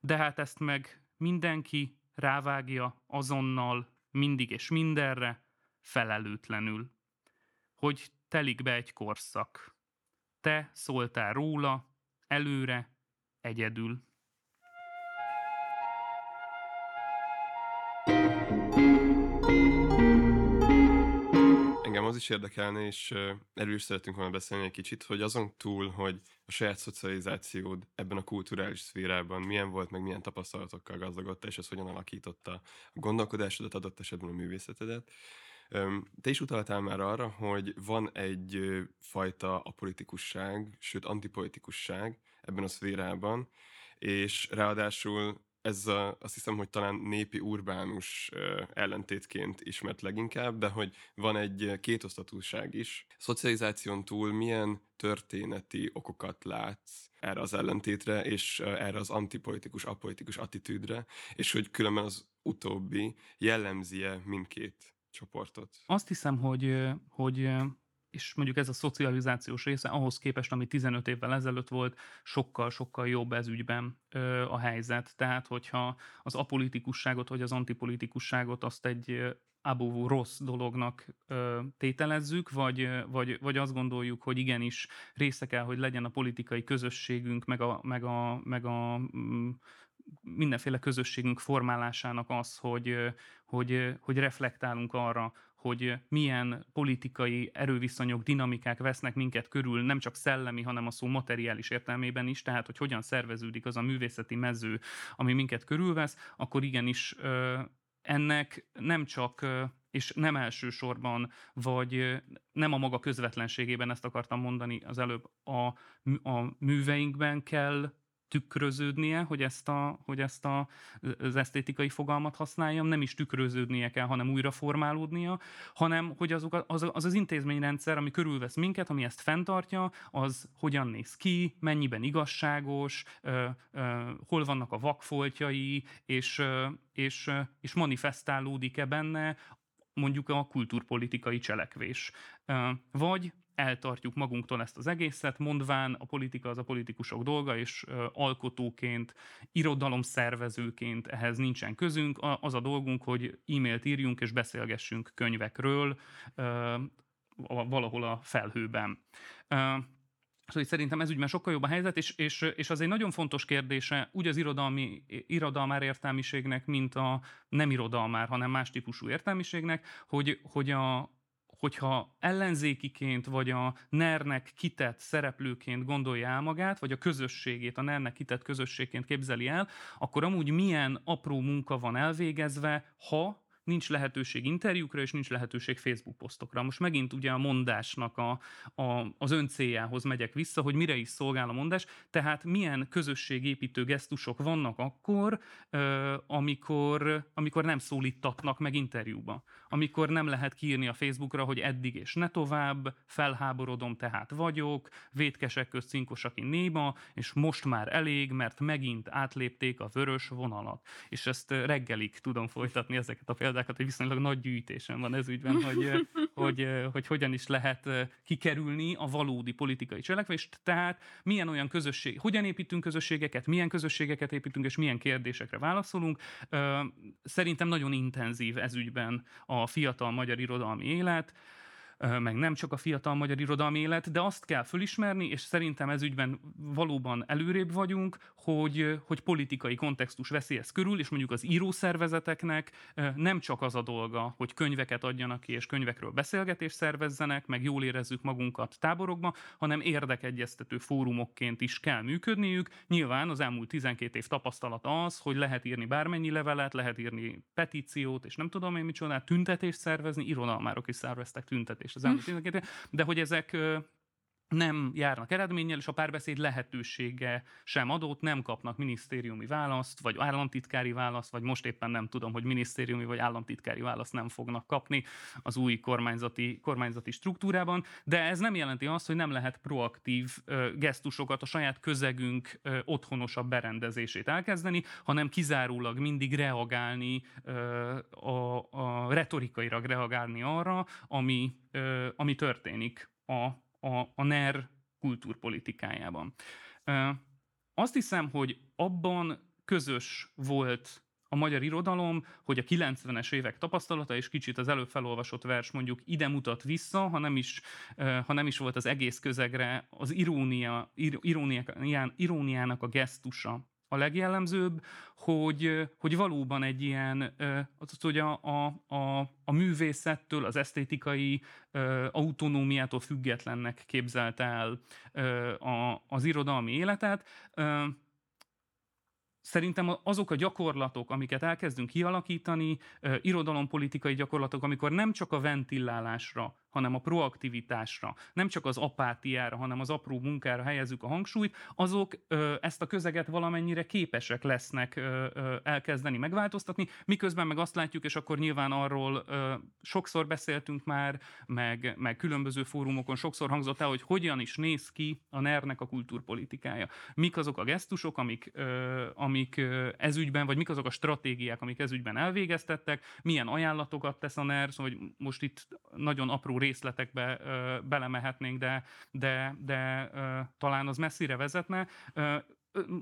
De hát ezt meg mindenki rávágja azonnal, mindig és mindenre, felelőtlenül. Hogy telik be egy korszak. Te szóltál róla, előre, egyedül. Az is érdekelne, és erről is szeretünk volna beszélni egy kicsit, hogy azon túl, hogy a saját szocializációd ebben a kulturális szférában milyen volt, meg milyen tapasztalatokkal gazdagodta, és ez hogyan alakította a gondolkodásodat, adott esetben a művészetedet. Te is utaltál már arra, hogy van egy fajta apolitikusság, sőt antipolitikusság ebben a szférában, és ráadásul ez a, azt hiszem, hogy talán népi urbánus ellentétként ismert leginkább, de hogy van egy kétosztatúság is. Szocializáción túl milyen történeti okokat látsz erre az ellentétre, és erre az antipolitikus, apolitikus attitűdre, és hogy különben az utóbbi jellemzie mindkét csoportot? Azt hiszem, hogy, hogy és mondjuk ez a szocializációs része ahhoz képest, ami 15 évvel ezelőtt volt, sokkal-sokkal jobb ez ügyben ö, a helyzet. Tehát, hogyha az apolitikusságot vagy az antipolitikusságot azt egy abóvó rossz dolognak ö, tételezzük, vagy, vagy, vagy azt gondoljuk, hogy igenis része kell, hogy legyen a politikai közösségünk, meg a, meg a, meg a mm, mindenféle közösségünk formálásának az, hogy, hogy, hogy reflektálunk arra, hogy milyen politikai erőviszonyok, dinamikák vesznek minket körül, nem csak szellemi, hanem a szó materiális értelmében is, tehát hogy hogyan szerveződik az a művészeti mező, ami minket körülvesz, akkor igenis ennek nem csak és nem elsősorban, vagy nem a maga közvetlenségében, ezt akartam mondani az előbb, a, a műveinkben kell tükröződnie, hogy ezt, a, hogy ezt a, az esztétikai fogalmat használjam, nem is tükröződnie kell, hanem újra formálódnia, hanem hogy azok, az, az az intézményrendszer, ami körülvesz minket, ami ezt fenntartja, az hogyan néz ki, mennyiben igazságos, ö, ö, hol vannak a vakfoltjai, és, ö, és, ö, és manifestálódik-e benne mondjuk a kulturpolitikai cselekvés. Vagy eltartjuk magunktól ezt az egészet, mondván a politika az a politikusok dolga, és alkotóként, irodalomszervezőként ehhez nincsen közünk. Az a dolgunk, hogy e-mailt írjunk és beszélgessünk könyvekről valahol a felhőben. Szóval szerintem ez ügyben sokkal jobb a helyzet, és, és, és az egy nagyon fontos kérdése úgy az irodalmi, irodalmár értelmiségnek, mint a nem irodalmár, hanem más típusú értelmiségnek, hogy, hogy a, hogyha ellenzékiként vagy a NER-nek kitett szereplőként gondolja el magát, vagy a közösségét a NER-nek kitett közösségként képzeli el, akkor amúgy milyen apró munka van elvégezve, ha nincs lehetőség interjúkra, és nincs lehetőség Facebook posztokra. Most megint ugye a mondásnak a, a, az ön céljához megyek vissza, hogy mire is szolgál a mondás, tehát milyen közösségépítő gesztusok vannak akkor, amikor, amikor nem szólítatnak meg interjúba. Amikor nem lehet kiírni a Facebookra, hogy eddig és ne tovább, felháborodom, tehát vagyok, vétkesek közt cinkosak néma, és most már elég, mert megint átlépték a vörös vonalat. És ezt reggelig tudom folytatni ezeket a példákat, hogy viszonylag nagy gyűjtésem van ez ügyben, hogy, [LAUGHS] hogy, ö, hogy hogyan is lehet kikerülni a valódi politikai cselekvést, tehát milyen olyan közösség, hogyan építünk közösségeket, milyen közösségeket építünk, és milyen kérdésekre válaszolunk. Szerintem nagyon intenzív ez ügyben a fiatal magyar irodalmi élet, meg nem csak a fiatal magyar irodalmi élet, de azt kell fölismerni, és szerintem ez ügyben valóban előrébb vagyunk, hogy, hogy politikai kontextus veszi ezt körül, és mondjuk az írószervezeteknek nem csak az a dolga, hogy könyveket adjanak ki, és könyvekről beszélgetést szervezzenek, meg jól érezzük magunkat táborokba, hanem érdekegyeztető fórumokként is kell működniük. Nyilván az elmúlt 12 év tapasztalata az, hogy lehet írni bármennyi levelet, lehet írni petíciót, és nem tudom én micsoda, tüntetést szervezni, irodalmárok is szerveztek tüntetést az elmúlt 12 év, de hogy ezek nem járnak eredménnyel, és a párbeszéd lehetősége sem adott, nem kapnak minisztériumi választ, vagy államtitkári választ, vagy most éppen nem tudom, hogy minisztériumi vagy államtitkári választ nem fognak kapni az új kormányzati, kormányzati struktúrában, de ez nem jelenti azt, hogy nem lehet proaktív ö, gesztusokat, a saját közegünk ö, otthonosabb berendezését elkezdeni, hanem kizárólag mindig reagálni, ö, a, a retorikailag reagálni arra, ami, ö, ami történik a a, a NER kultúrpolitikájában. Azt hiszem, hogy abban közös volt a magyar irodalom, hogy a 90-es évek tapasztalata, és kicsit az előbb felolvasott vers mondjuk ide mutat vissza, ha nem is, ha nem is volt az egész közegre az irónia, ir, irónián, iróniának a gesztusa a legjellemzőbb, hogy, hogy valóban egy ilyen, az, hogy a, a, a, a művészettől, az esztétikai autonómiától függetlennek képzelte el a, az irodalmi életet. Szerintem azok a gyakorlatok, amiket elkezdünk kialakítani, irodalompolitikai gyakorlatok, amikor nem csak a ventillálásra, hanem a proaktivitásra, nem csak az apátiára, hanem az apró munkára helyezzük a hangsúlyt, azok ö, ezt a közeget valamennyire képesek lesznek ö, ö, elkezdeni megváltoztatni, miközben meg azt látjuk, és akkor nyilván arról ö, sokszor beszéltünk már, meg, meg különböző fórumokon sokszor hangzott el, hogy hogyan is néz ki a NER-nek a kultúrpolitikája. Mik azok a gesztusok, amik, ö, amik ö, ezügyben, vagy mik azok a stratégiák, amik ezügyben elvégeztettek, milyen ajánlatokat tesz a NER, szóval hogy most itt nagyon apró részletekbe ö, belemehetnénk, de, de, de ö, talán az messzire vezetne. Ö,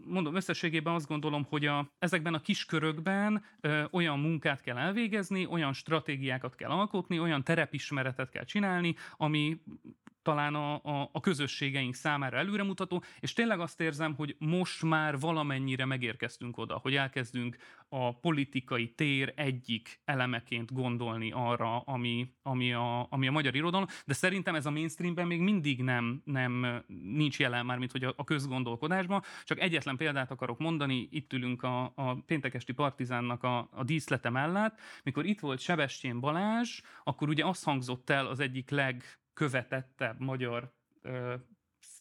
mondom, összességében azt gondolom, hogy a, ezekben a kiskörökben ö, olyan munkát kell elvégezni, olyan stratégiákat kell alkotni, olyan terepismeretet kell csinálni, ami talán a, a, a közösségeink számára előremutató, és tényleg azt érzem, hogy most már valamennyire megérkeztünk oda, hogy elkezdünk a politikai tér egyik elemeként gondolni arra, ami, ami, a, ami a magyar irodalom, de szerintem ez a mainstreamben még mindig nem, nem nincs jelen már, mint hogy a, a közgondolkodásban. Csak egyetlen példát akarok mondani, itt ülünk a, a péntekesti partizánnak a, a díszlete mellett, mikor itt volt Sebestyén Balázs, akkor ugye azt hangzott el az egyik leg követettebb magyar ö,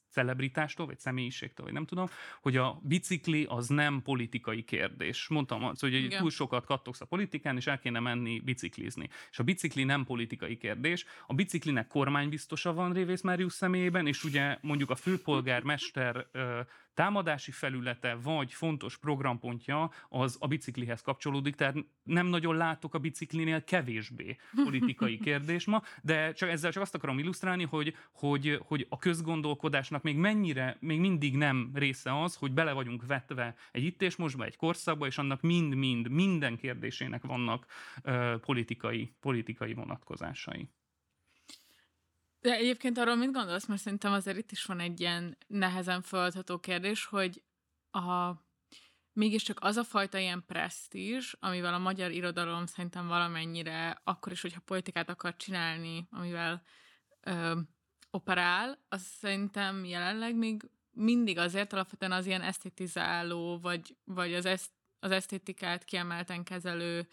celebritástól, vagy személyiségtől, vagy nem tudom, hogy a bicikli az nem politikai kérdés. Mondtam azt, hogy Igen. túl sokat kattogsz a politikán, és el kéne menni biciklizni. És a bicikli nem politikai kérdés. A biciklinek kormánybiztosa van Révész Máriusz személyében, és ugye mondjuk a főpolgármester támadási felülete vagy fontos programpontja az a biciklihez kapcsolódik, tehát nem nagyon látok a biciklinél kevésbé politikai [LAUGHS] kérdés ma, de csak ezzel csak azt akarom illusztrálni, hogy, hogy, hogy a közgondolkodásnak még mennyire, még mindig nem része az, hogy bele vagyunk vetve egy itt és mostba, egy korszakba, és annak mind-mind, minden kérdésének vannak ö, politikai, politikai vonatkozásai. De egyébként arról mit gondolsz, mert szerintem azért itt is van egy ilyen nehezen feladható kérdés, hogy a, mégiscsak az a fajta ilyen presztízs, amivel a magyar irodalom szerintem valamennyire, akkor is, hogyha politikát akar csinálni, amivel ö, operál, az szerintem jelenleg még mindig azért alapvetően az ilyen esztetizáló, vagy, vagy az, eszt, az esztétikát kiemelten kezelő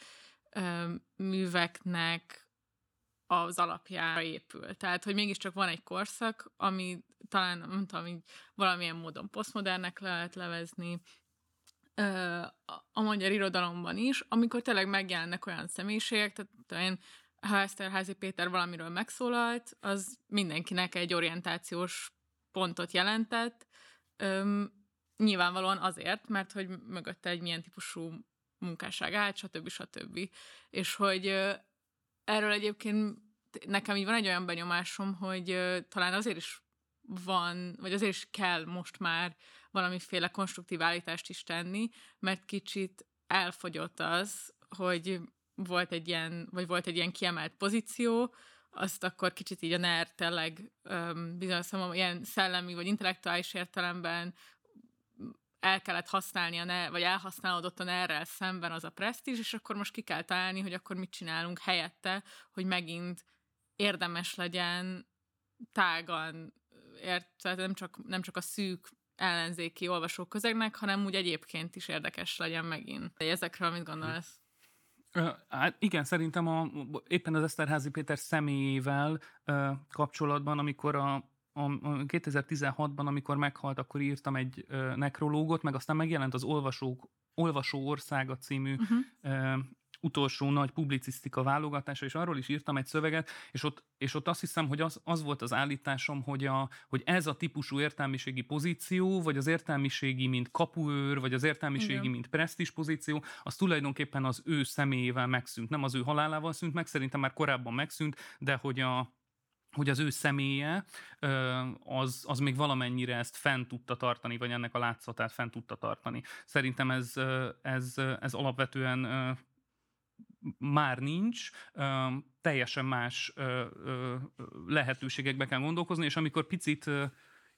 ö, műveknek az alapjára épül. Tehát, hogy mégiscsak van egy korszak, ami talán, nem tudom, így valamilyen módon posztmodernek lehet levezni, a- magyar irodalomban is, amikor tényleg megjelennek olyan személyiségek, tehát én, ha Eszterházi Péter valamiről megszólalt, az mindenkinek egy orientációs pontot jelentett, Öm, nyilvánvalóan azért, mert hogy mögötte egy milyen típusú munkásság állt, stb. stb. És hogy erről egyébként nekem így van egy olyan benyomásom, hogy talán azért is van, vagy azért is kell most már valamiféle konstruktív állítást is tenni, mert kicsit elfogyott az, hogy volt egy ilyen, vagy volt egy ilyen kiemelt pozíció, azt akkor kicsit így a NER tényleg bizonyos számomra ilyen szellemi vagy intellektuális értelemben el kellett használni, a NER, vagy elhasználódott a NER-rel szemben az a presztízs, és akkor most ki kell találni, hogy akkor mit csinálunk helyette, hogy megint érdemes legyen tágan, ért, tehát nem csak, nem csak a szűk ellenzéki olvasóközegnek, hanem úgy egyébként is érdekes legyen megint. Ezekről mit gondolsz? Hát igen, szerintem a, éppen az Eszterházi Péter személyével ö, kapcsolatban, amikor a 2016-ban, amikor meghalt, akkor írtam egy nekrológot, meg aztán megjelent az Olvasók, Olvasó Országa című uh-huh. utolsó nagy publicisztika válogatása, és arról is írtam egy szöveget, és ott, és ott azt hiszem, hogy az, az volt az állításom, hogy, a, hogy ez a típusú értelmiségi pozíció, vagy az értelmiségi, mint kapuőr, vagy az értelmiségi, Igen. mint presztis pozíció, az tulajdonképpen az ő személyével megszűnt. Nem az ő halálával szűnt meg, szerintem már korábban megszűnt, de hogy a, hogy az ő személye az, az még valamennyire ezt fent tudta tartani, vagy ennek a látszatát fent tudta tartani. Szerintem ez, ez, ez alapvetően már nincs, teljesen más lehetőségekbe kell gondolkozni, és amikor picit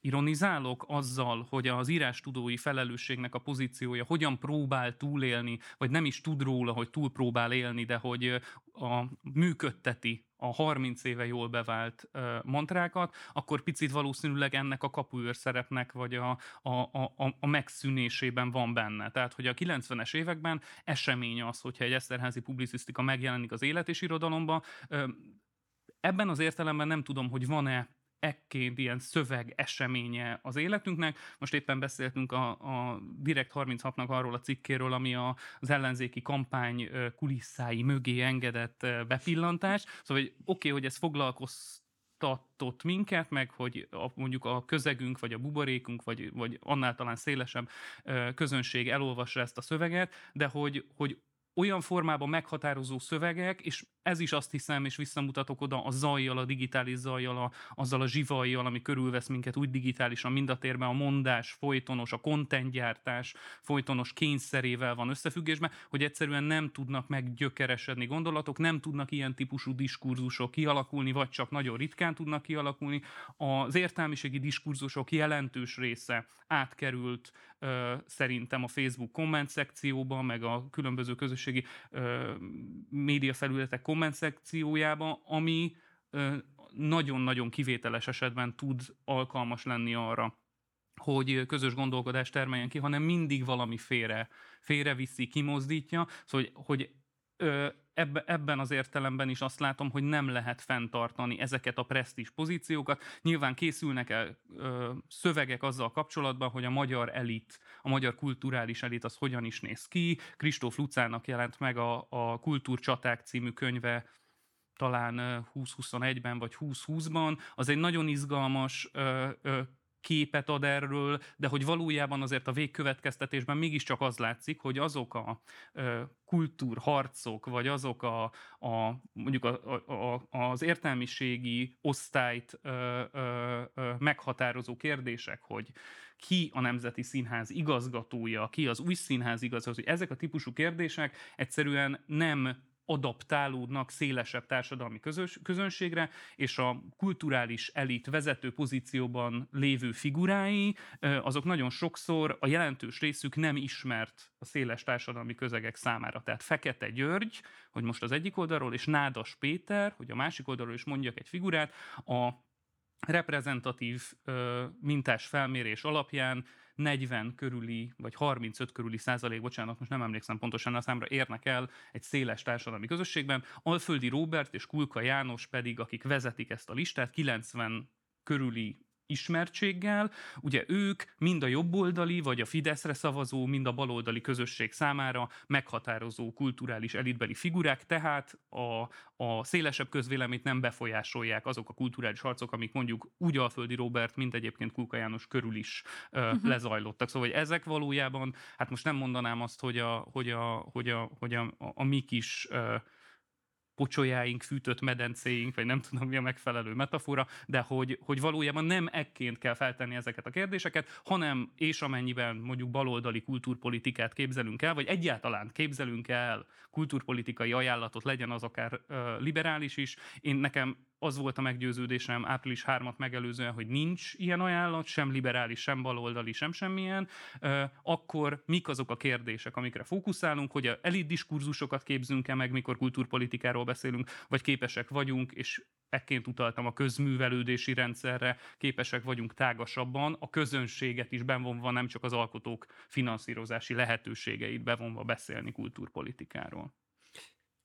ironizálok azzal, hogy az írástudói felelősségnek a pozíciója hogyan próbál túlélni, vagy nem is tud róla, hogy túl próbál élni, de hogy a, működteti a 30 éve jól bevált uh, mantrákat, akkor picit valószínűleg ennek a kapuőr szerepnek, vagy a, a, a, a megszűnésében van benne. Tehát, hogy a 90-es években esemény az, hogyha egy eszterházi publicisztika megjelenik az élet és irodalomba, uh, Ebben az értelemben nem tudom, hogy van-e ekként ilyen szöveg eseménye az életünknek. Most éppen beszéltünk a, a Direkt 36-nak arról a cikkéről, ami a, az ellenzéki kampány kulisszái mögé engedett bepillantás. Szóval, hogy oké, okay, hogy ez foglalkoztatott minket, meg hogy a, mondjuk a közegünk, vagy a buborékunk, vagy, vagy annál talán szélesebb közönség elolvassa ezt a szöveget, de hogy, hogy olyan formában meghatározó szövegek, és ez is azt hiszem, és visszamutatok oda a zajjal, a digitális zajjal, a, azzal a zsivajjal, ami körülvesz minket úgy digitálisan, mind a térben a mondás folytonos, a kontentgyártás folytonos kényszerével van összefüggésben, hogy egyszerűen nem tudnak meggyökeresedni gondolatok, nem tudnak ilyen típusú diskurzusok kialakulni, vagy csak nagyon ritkán tudnak kialakulni. Az értelmiségi diskurzusok jelentős része átkerült ö, szerintem a Facebook komment szekcióba, meg a különböző közösségi ö, média felületek komment szekciójába, ami nagyon-nagyon kivételes esetben tud alkalmas lenni arra, hogy közös gondolkodást termeljen ki, hanem mindig valami félre, félreviszi, kimozdítja. Szóval, hogy ebbe, ebben az értelemben is azt látom, hogy nem lehet fenntartani ezeket a presztis pozíciókat. Nyilván készülnek el ö, szövegek azzal kapcsolatban, hogy a magyar elit, a magyar kulturális elit az hogyan is néz ki. Kristóf Lucának jelent meg a, a Kultúrcsaták című könyve talán 2021-ben vagy 2020-ban. Az egy nagyon izgalmas képet ad erről, de hogy valójában azért a végkövetkeztetésben mégiscsak az látszik, hogy azok a ö, kultúrharcok, vagy azok a, a mondjuk a, a, az értelmiségi osztályt ö, ö, ö, meghatározó kérdések, hogy ki a Nemzeti Színház igazgatója, ki az új színház igazgatója, ezek a típusú kérdések egyszerűen nem adaptálódnak szélesebb társadalmi közös, közönségre, és a kulturális elit vezető pozícióban lévő figurái, azok nagyon sokszor a jelentős részük nem ismert a széles társadalmi közegek számára. Tehát Fekete György, hogy most az egyik oldalról, és Nádas Péter, hogy a másik oldalról is mondjak egy figurát, a reprezentatív mintás felmérés alapján 40 körüli, vagy 35 körüli százalék, bocsánat, most nem emlékszem pontosan a számra, érnek el egy széles társadalmi közösségben. Alföldi Róbert és Kulka János pedig, akik vezetik ezt a listát, 90 körüli ismertséggel. Ugye ők mind a jobboldali, vagy a Fideszre szavazó, mind a baloldali közösség számára meghatározó kulturális elitbeli figurák, tehát a, a szélesebb közvéleményt nem befolyásolják azok a kulturális harcok, amik mondjuk úgy Alföldi Robert, mint egyébként Kulka János körül is uh, uh-huh. lezajlottak. Szóval hogy ezek valójában, hát most nem mondanám azt, hogy a, hogy a, hogy a, hogy a, a, a mi kis uh, pocsolyáink, fűtött medencéink, vagy nem tudom mi a megfelelő metafora, de hogy, hogy valójában nem ekként kell feltenni ezeket a kérdéseket, hanem és amennyiben mondjuk baloldali kultúrpolitikát képzelünk el, vagy egyáltalán képzelünk el kultúrpolitikai ajánlatot, legyen az akár uh, liberális is. Én nekem az volt a meggyőződésem április 3-at megelőzően, hogy nincs ilyen ajánlat, sem liberális, sem baloldali, sem semmilyen, akkor mik azok a kérdések, amikre fókuszálunk, hogy a elit diskurzusokat képzünk-e meg, mikor kultúrpolitikáról beszélünk, vagy képesek vagyunk, és ekként utaltam a közművelődési rendszerre, képesek vagyunk tágasabban, a közönséget is bevonva, nem csak az alkotók finanszírozási lehetőségeit bevonva beszélni kultúrpolitikáról.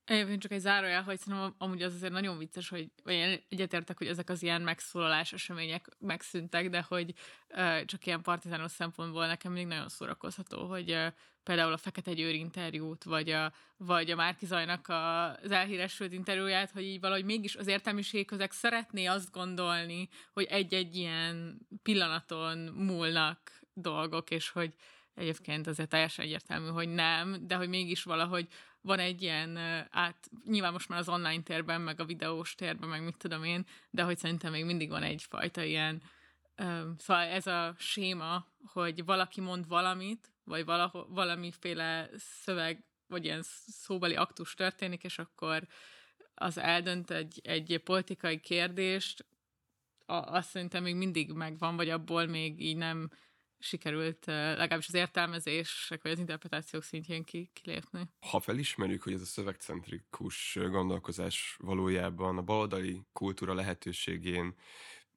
Egyébként csak egy zárójel, hogy szerintem amúgy az azért nagyon vicces, hogy vagy én egyetértek, hogy ezek az ilyen megszólalás események megszűntek, de hogy uh, csak ilyen partizános szempontból nekem még nagyon szórakozható, hogy uh, például a Fekete Győr interjút, vagy a, vagy a Márki Zajnak a, az elhíresült interjúját, hogy így valahogy mégis az értelmiségi közeg szeretné azt gondolni, hogy egy-egy ilyen pillanaton múlnak dolgok, és hogy egyébként azért teljesen egyértelmű, hogy nem, de hogy mégis valahogy van egy ilyen át, nyilván most már az online térben, meg a videós térben, meg mit tudom én, de hogy szerintem még mindig van egyfajta ilyen, szóval ez a séma, hogy valaki mond valamit, vagy valaho, valamiféle szöveg, vagy ilyen szóbeli aktus történik, és akkor az eldönt egy, egy politikai kérdést, azt szerintem még mindig megvan, vagy abból még így nem sikerült legalábbis az értelmezések vagy az interpretációk szintjén ki, kilépni. Ha felismerjük, hogy ez a szövegcentrikus gondolkozás valójában a baloldali kultúra lehetőségén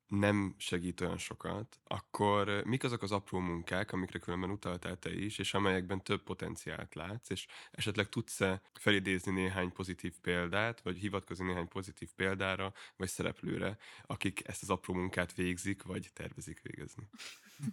nem segít olyan sokat, akkor mik azok az apró munkák, amikre különben utaltál te is, és amelyekben több potenciált látsz, és esetleg tudsz-e felidézni néhány pozitív példát, vagy hivatkozni néhány pozitív példára, vagy szereplőre, akik ezt az apró munkát végzik, vagy tervezik végezni?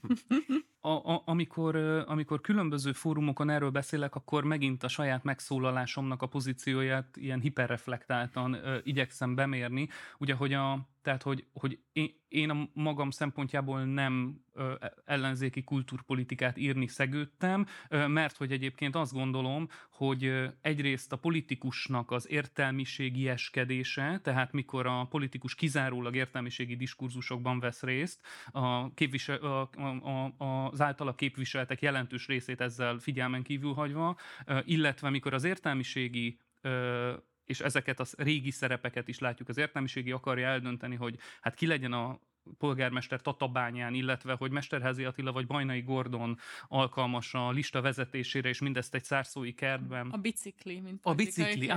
[LAUGHS] a, a, amikor, amikor különböző fórumokon erről beszélek, akkor megint a saját megszólalásomnak a pozícióját ilyen hiperreflektáltan ö, igyekszem bemérni. Ugye, hogy a, tehát, hogy, hogy én, én a magam szempontjából nem ö, ellenzéki kultúrpolitikát írni szegődtem, ö, mert hogy egyébként azt gondolom, hogy ö, egyrészt a politikusnak az értelmiségi eskedése, tehát mikor a politikus kizárólag értelmiségi diskurzusokban vesz részt, a képvisel, a, a, a, az általa képviseltek jelentős részét ezzel figyelmen kívül hagyva, ö, illetve mikor az értelmiségi ö, és ezeket a régi szerepeket is látjuk. Az értelmiségi akarja eldönteni, hogy hát ki legyen a polgármester Tatabányán, illetve hogy Mesterházi Attila vagy Bajnai Gordon alkalmas a lista vezetésére, és mindezt egy szárszói kertben. A bicikli, mint A bicikli,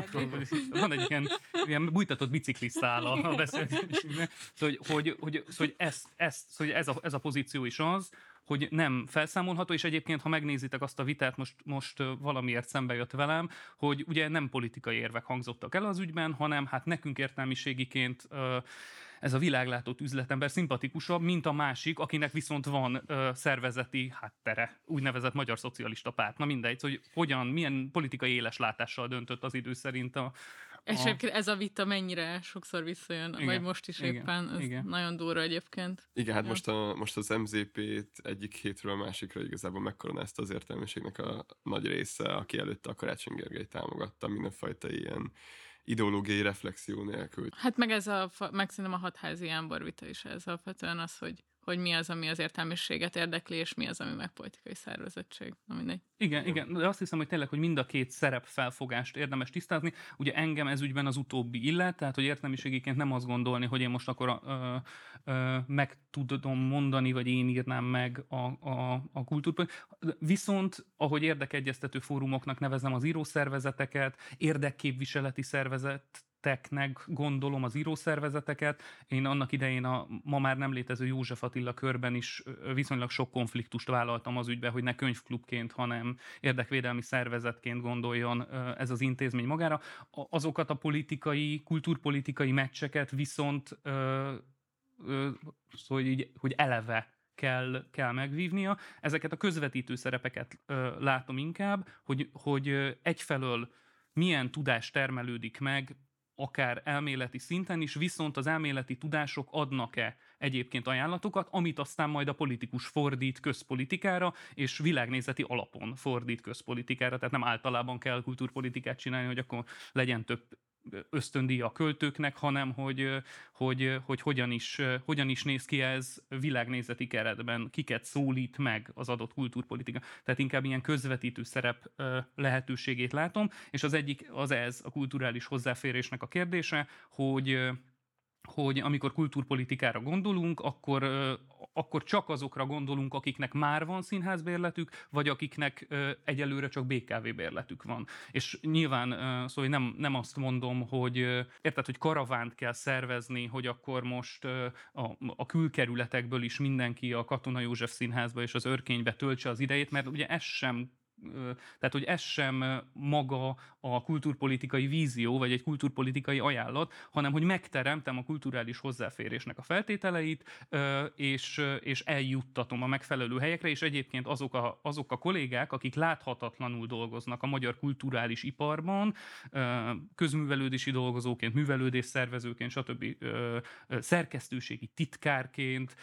van egy ilyen, ilyen bújtatott bicikliszál a beszélgetésünkben. Szóval, hogy, hogy, hogy, szóval, hogy, ezt, ezt, szóval ez, a, ez a pozíció is az, hogy nem felszámolható, és egyébként, ha megnézitek azt a vitát, most, most valamiért szembe jött velem, hogy ugye nem politikai érvek hangzottak el az ügyben, hanem hát nekünk értelmiségiként ez a világlátott üzletember szimpatikusabb, mint a másik, akinek viszont van ö, szervezeti háttere, úgynevezett magyar szocialista párt. Na mindegy, hogy hogyan, milyen politikai éles látással döntött az idő szerint a, és a... ez a vita mennyire sokszor visszajön, igen, vagy most is igen, éppen, ez igen. nagyon durva egyébként. Igen, hát most, a, most az MZP-t egyik hétről a másikra igazából megkoronázta az értelmiségnek a nagy része, aki előtte a Karácsony Gergely támogatta mindenfajta ilyen ideológiai reflexió nélkül. Hát meg ez a, meg szerintem a hatházi vita is ez alapvetően az, hogy hogy mi az, ami az értelmiséget érdekli, és mi az, ami meg politikai szervezettség. Na mindegy. Igen, igen, de azt hiszem, hogy tényleg, hogy mind a két szerep felfogást érdemes tisztázni. Ugye engem ez ügyben az utóbbi illet, tehát hogy értelmiségiként nem azt gondolni, hogy én most akkor ö, ö, meg tudom mondani, vagy én írnám meg a, a, a kultúrt. Viszont, ahogy érdekegyeztető fórumoknak nevezem az írószervezeteket, érdekképviseleti szervezet teknek gondolom az írószervezeteket. Én annak idején a ma már nem létező József Attila körben is viszonylag sok konfliktust vállaltam az ügybe, hogy ne könyvklubként, hanem érdekvédelmi szervezetként gondoljon ez az intézmény magára. Azokat a politikai, kultúrpolitikai meccseket viszont szóval így, hogy eleve kell, kell megvívnia. Ezeket a közvetítő szerepeket ö, látom inkább, hogy, hogy egyfelől milyen tudás termelődik meg akár elméleti szinten is, viszont az elméleti tudások adnak-e egyébként ajánlatokat, amit aztán majd a politikus fordít közpolitikára, és világnézeti alapon fordít közpolitikára, tehát nem általában kell kultúrpolitikát csinálni, hogy akkor legyen több ösztöndíj a költőknek, hanem hogy, hogy, hogy hogyan, is, hogyan is néz ki ez világnézeti keretben, kiket szólít meg az adott kultúrpolitika. Tehát inkább ilyen közvetítő szerep lehetőségét látom, és az egyik az ez a kulturális hozzáférésnek a kérdése, hogy hogy amikor kultúrpolitikára gondolunk, akkor, akkor csak azokra gondolunk, akiknek már van színházbérletük, vagy akiknek egyelőre csak BKV bérletük van. És nyilván, szóval nem, nem azt mondom, hogy érted, hogy karavánt kell szervezni, hogy akkor most a, a külkerületekből is mindenki a Katona József Színházba és az Örkénybe töltse az idejét, mert ugye ez sem tehát, hogy ez sem maga a kulturpolitikai vízió, vagy egy kulturpolitikai ajánlat, hanem hogy megteremtem a kulturális hozzáférésnek a feltételeit, és, és eljuttatom a megfelelő helyekre, és egyébként azok a, azok a kollégák, akik láthatatlanul dolgoznak a magyar kulturális iparban, közművelődési dolgozóként, művelődés szervezőként, stb. szerkesztőségi titkárként,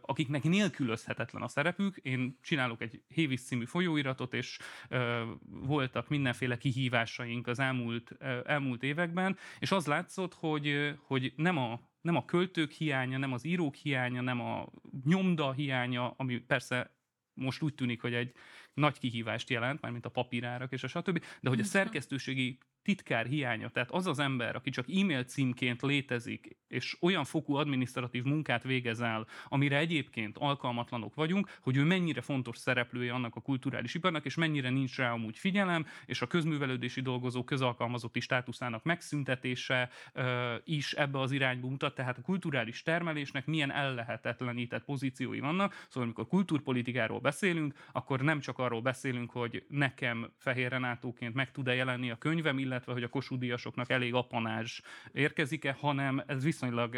akiknek nélkülözhetetlen a szerepük. Én csinálok egy Hévis című folyóiratot, és ö, voltak mindenféle kihívásaink az elmúlt, elmúlt években, és az látszott, hogy, hogy nem a nem a költők hiánya, nem az írók hiánya, nem a nyomda hiánya, ami persze most úgy tűnik, hogy egy nagy kihívást jelent, mármint a papírárak és a stb., de hogy a szerkesztőségi titkár hiánya, tehát az az ember, aki csak e-mail címként létezik, és olyan fokú adminisztratív munkát végez el, amire egyébként alkalmatlanok vagyunk, hogy ő mennyire fontos szereplője annak a kulturális iparnak, és mennyire nincs rá amúgy figyelem, és a közművelődési dolgozó közalkalmazotti státuszának megszüntetése ö, is ebbe az irányba mutat, tehát a kulturális termelésnek milyen ellehetetlenített pozíciói vannak, szóval amikor kulturpolitikáról beszélünk, akkor nem csak arról beszélünk, hogy nekem Fehér Renátóként meg tud-e jelenni a könyvem, illetve illetve hogy a kosúdiasoknak elég apanázs érkezik-e, hanem ez viszonylag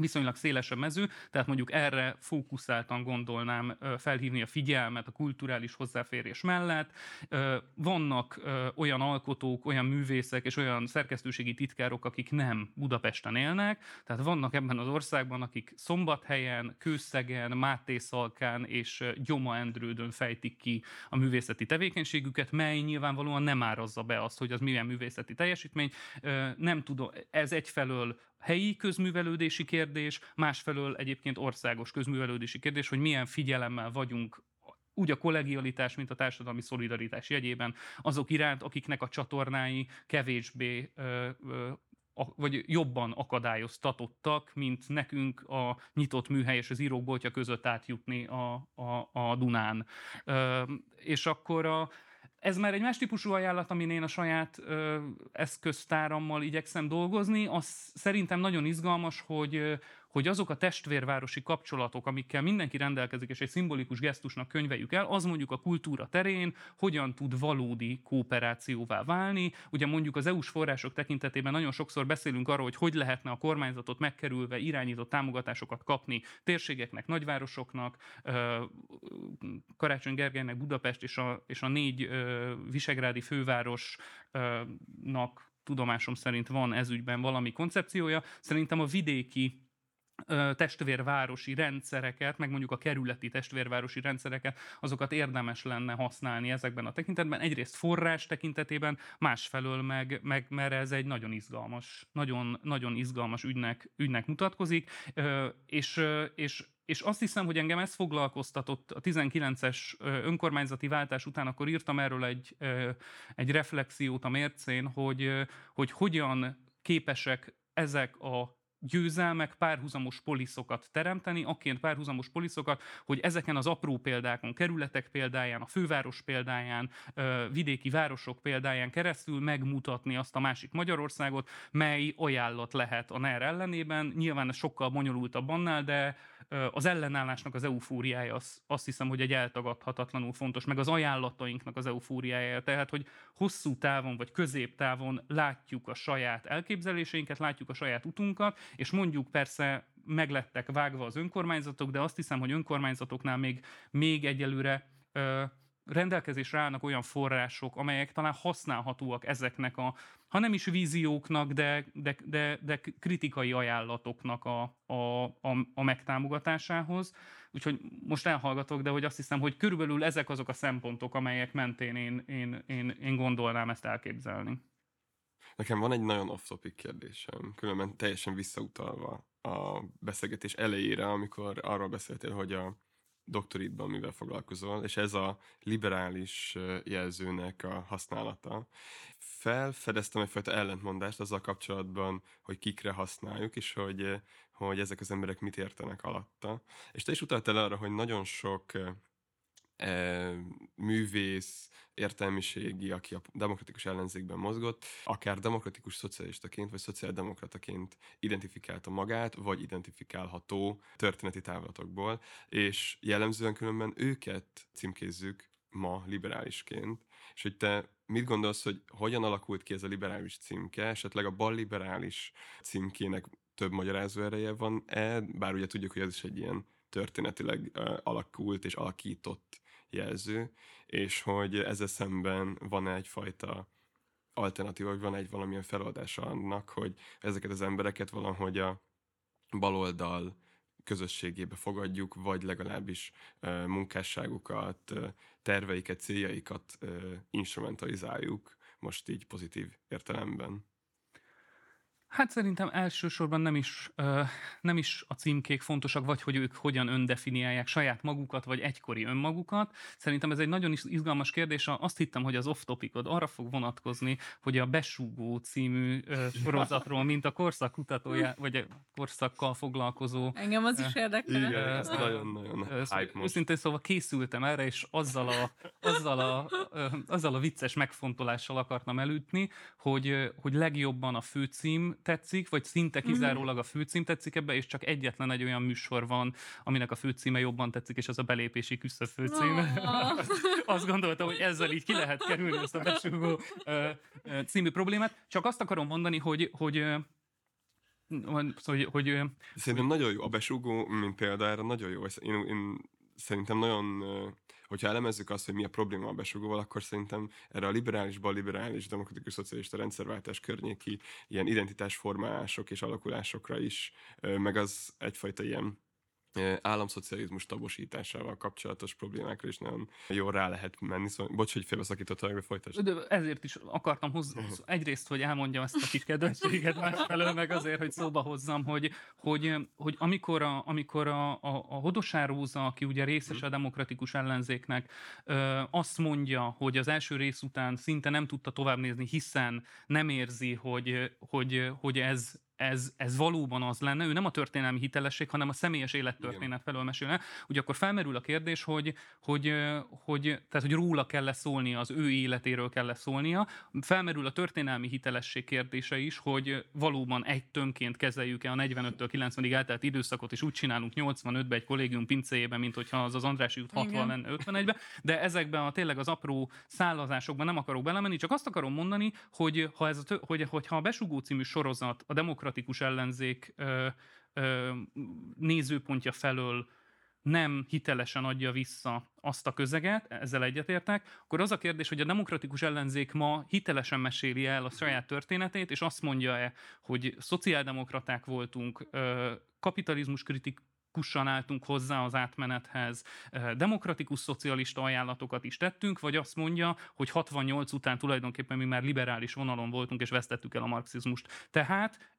viszonylag szélesebb mező, tehát mondjuk erre fókuszáltan gondolnám felhívni a figyelmet a kulturális hozzáférés mellett. Vannak olyan alkotók, olyan művészek és olyan szerkesztőségi titkárok, akik nem Budapesten élnek, tehát vannak ebben az országban, akik Szombathelyen, Kőszegen, Mátészalkán és Gyoma Endrődön fejtik ki a művészeti tevékenységüket, mely nyilvánvalóan nem árazza be azt, hogy az milyen művészeti teljesítmény. Nem tudom, ez egyfelől helyi közművelődési kérdés, másfelől egyébként országos közművelődési kérdés, hogy milyen figyelemmel vagyunk úgy a kollegialitás, mint a társadalmi szolidaritás jegyében azok iránt, akiknek a csatornái kevésbé ö, ö, vagy jobban akadályoztatottak, mint nekünk a nyitott műhely és az írókboltja között átjutni a, a, a Dunán. Ö, és akkor a, ez már egy más típusú ajánlat, amin én a saját ö, eszköztárammal igyekszem dolgozni. Az szerintem nagyon izgalmas, hogy hogy azok a testvérvárosi kapcsolatok, amikkel mindenki rendelkezik, és egy szimbolikus gesztusnak könyveljük el, az mondjuk a kultúra terén hogyan tud valódi kooperációvá válni. Ugye mondjuk az EU-s források tekintetében nagyon sokszor beszélünk arról, hogy hogy lehetne a kormányzatot megkerülve irányított támogatásokat kapni térségeknek, nagyvárosoknak, Karácsony Gergelynek Budapest és a, és a négy visegrádi fővárosnak tudomásom szerint van ezügyben valami koncepciója. Szerintem a vidéki testvérvárosi rendszereket, meg mondjuk a kerületi testvérvárosi rendszereket, azokat érdemes lenne használni ezekben a tekintetben. Egyrészt forrás tekintetében, másfelől meg, meg mert ez egy nagyon izgalmas, nagyon, nagyon izgalmas ügynek, ügynek mutatkozik, és, és és azt hiszem, hogy engem ez foglalkoztatott a 19-es önkormányzati váltás után, akkor írtam erről egy, egy reflexiót a mércén, hogy, hogy hogyan képesek ezek a győzelmek, párhuzamos poliszokat teremteni, akként párhuzamos poliszokat, hogy ezeken az apró példákon, kerületek példáján, a főváros példáján, vidéki városok példáján keresztül megmutatni azt a másik Magyarországot, mely ajánlat lehet a NER ellenében. Nyilván ez sokkal bonyolultabb annál, de az ellenállásnak az eufóriája az, azt hiszem, hogy egy eltagadhatatlanul fontos, meg az ajánlatainknak az eufóriája. Tehát, hogy hosszú távon vagy középtávon látjuk a saját elképzeléseinket, látjuk a saját utunkat, és mondjuk persze meglettek vágva az önkormányzatok, de azt hiszem, hogy önkormányzatoknál még, még egyelőre ö, rendelkezésre állnak olyan források, amelyek talán használhatóak ezeknek a, ha nem is vízióknak, de, de, de, de kritikai ajánlatoknak a, a, a, a megtámogatásához. Úgyhogy most elhallgatok, de hogy azt hiszem, hogy körülbelül ezek azok a szempontok, amelyek mentén én, én, én, én gondolnám ezt elképzelni. Nekem van egy nagyon off-topic kérdésem, különben teljesen visszautalva a beszélgetés elejére, amikor arról beszéltél, hogy a doktoridban mivel foglalkozol, és ez a liberális jelzőnek a használata. Felfedeztem egyfajta ellentmondást azzal kapcsolatban, hogy kikre használjuk, és hogy, hogy ezek az emberek mit értenek alatta. És te is utaltál arra, hogy nagyon sok művész, értelmiségi, aki a demokratikus ellenzékben mozgott, akár demokratikus szocialistaként vagy szociáldemokrataként identifikálta magát, vagy identifikálható történeti távlatokból, és jellemzően különben őket címkézzük ma liberálisként, és hogy te mit gondolsz, hogy hogyan alakult ki ez a liberális címke, esetleg a bal liberális címkének több magyarázó ereje van-e, bár ugye tudjuk, hogy ez is egy ilyen történetileg uh, alakult és alakított jelző, és hogy ezzel szemben van egyfajta alternatíva, vagy van egy valamilyen feloldása annak, hogy ezeket az embereket valahogy a baloldal közösségébe fogadjuk, vagy legalábbis uh, munkásságukat, terveiket, céljaikat uh, instrumentalizáljuk, most így pozitív értelemben. Hát szerintem elsősorban nem is, ö, nem is a címkék fontosak, vagy hogy ők hogyan öndefiniálják saját magukat, vagy egykori önmagukat. Szerintem ez egy nagyon is izgalmas kérdés. Azt hittem, hogy az off-topicod arra fog vonatkozni, hogy a Besúgó című ö, sorozatról, mint a korszak kutatója, vagy a korszakkal foglalkozó. Engem az is érdekel. Igen, ez nagyon-nagyon hype most. Őszintén szóval készültem erre, és azzal a, azzal a, ö, azzal a vicces megfontolással akartam elütni, hogy, hogy legjobban a főcím tetszik, vagy szinte mhm. kizárólag a főcím tetszik ebbe, és csak egyetlen egy olyan műsor van, aminek a főcíme jobban tetszik, és az a belépési küszöb főcím. Oh. [LAUGHS] azt gondoltam, hogy ezzel így ki lehet kerülni ezt a besúgó című problémát. Csak azt akarom mondani, hogy, hogy hogy, hogy... Szerintem nagyon jó. A besúgó, mint példa erre nagyon jó. Én, én szerintem nagyon hogyha elemezzük azt, hogy mi a probléma a besugóval, akkor szerintem erre a liberális, bal-liberális, demokratikus, szocialista rendszerváltás környéki ilyen identitásformálások és alakulásokra is, meg az egyfajta ilyen államszocializmus tabosításával kapcsolatos problémákra is nagyon jól rá lehet menni. Szóval, bocs, hogy félbeszakítottam, de folytasd. De ezért is akartam hozni, egyrészt, hogy elmondjam ezt a kis kedvességet másfelől, meg azért, hogy szóba hozzam, hogy, hogy, hogy amikor, a, amikor a, a, a Hodosár Róza, aki ugye részes a demokratikus ellenzéknek, ö, azt mondja, hogy az első rész után szinte nem tudta tovább nézni, hiszen nem érzi, hogy, hogy, hogy ez ez, ez valóban az lenne, ő nem a történelmi hitelesség, hanem a személyes élettörténet felől mesélne, ugye akkor felmerül a kérdés, hogy, hogy, hogy, tehát, hogy róla kell -e szólnia, az ő életéről kell -e szólnia. Felmerül a történelmi hitelesség kérdése is, hogy valóban egy tömként kezeljük-e a 45-től 90-ig eltelt időszakot, és úgy csinálunk 85-ben egy kollégium pincéjében, mint hogyha az az Andrási út 60 lenne 51-ben, de ezekben a tényleg az apró szállazásokban nem akarok belemenni, csak azt akarom mondani, hogy ha, ez a, hogy, hogyha a Besugó című sorozat a demokratikus demokratikus ellenzék nézőpontja felől nem hitelesen adja vissza azt a közeget, ezzel egyetértek, akkor az a kérdés, hogy a demokratikus ellenzék ma hitelesen meséli el a saját történetét, és azt mondja-e, hogy szociáldemokraták voltunk, kapitalizmus kritik, kussan álltunk hozzá az átmenethez, demokratikus szocialista ajánlatokat is tettünk, vagy azt mondja, hogy 68 után tulajdonképpen mi már liberális vonalon voltunk, és vesztettük el a marxizmust. Tehát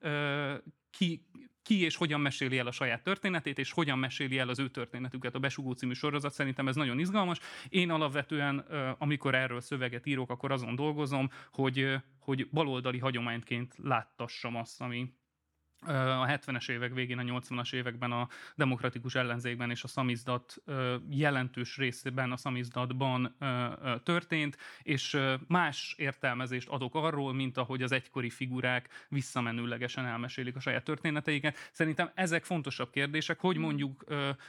ki, ki és hogyan meséli el a saját történetét, és hogyan meséli el az ő történetüket a Besugó című sorozat. Szerintem ez nagyon izgalmas. Én alapvetően, amikor erről szöveget írok, akkor azon dolgozom, hogy, hogy baloldali hagyományként láttassam azt, ami, a 70-es évek végén, a 80-as években a demokratikus ellenzékben és a szamizdat jelentős részében a szamizdatban történt, és más értelmezést adok arról, mint ahogy az egykori figurák visszamenőlegesen elmesélik a saját történeteiket. Szerintem ezek fontosabb kérdések, hogy hmm. mondjuk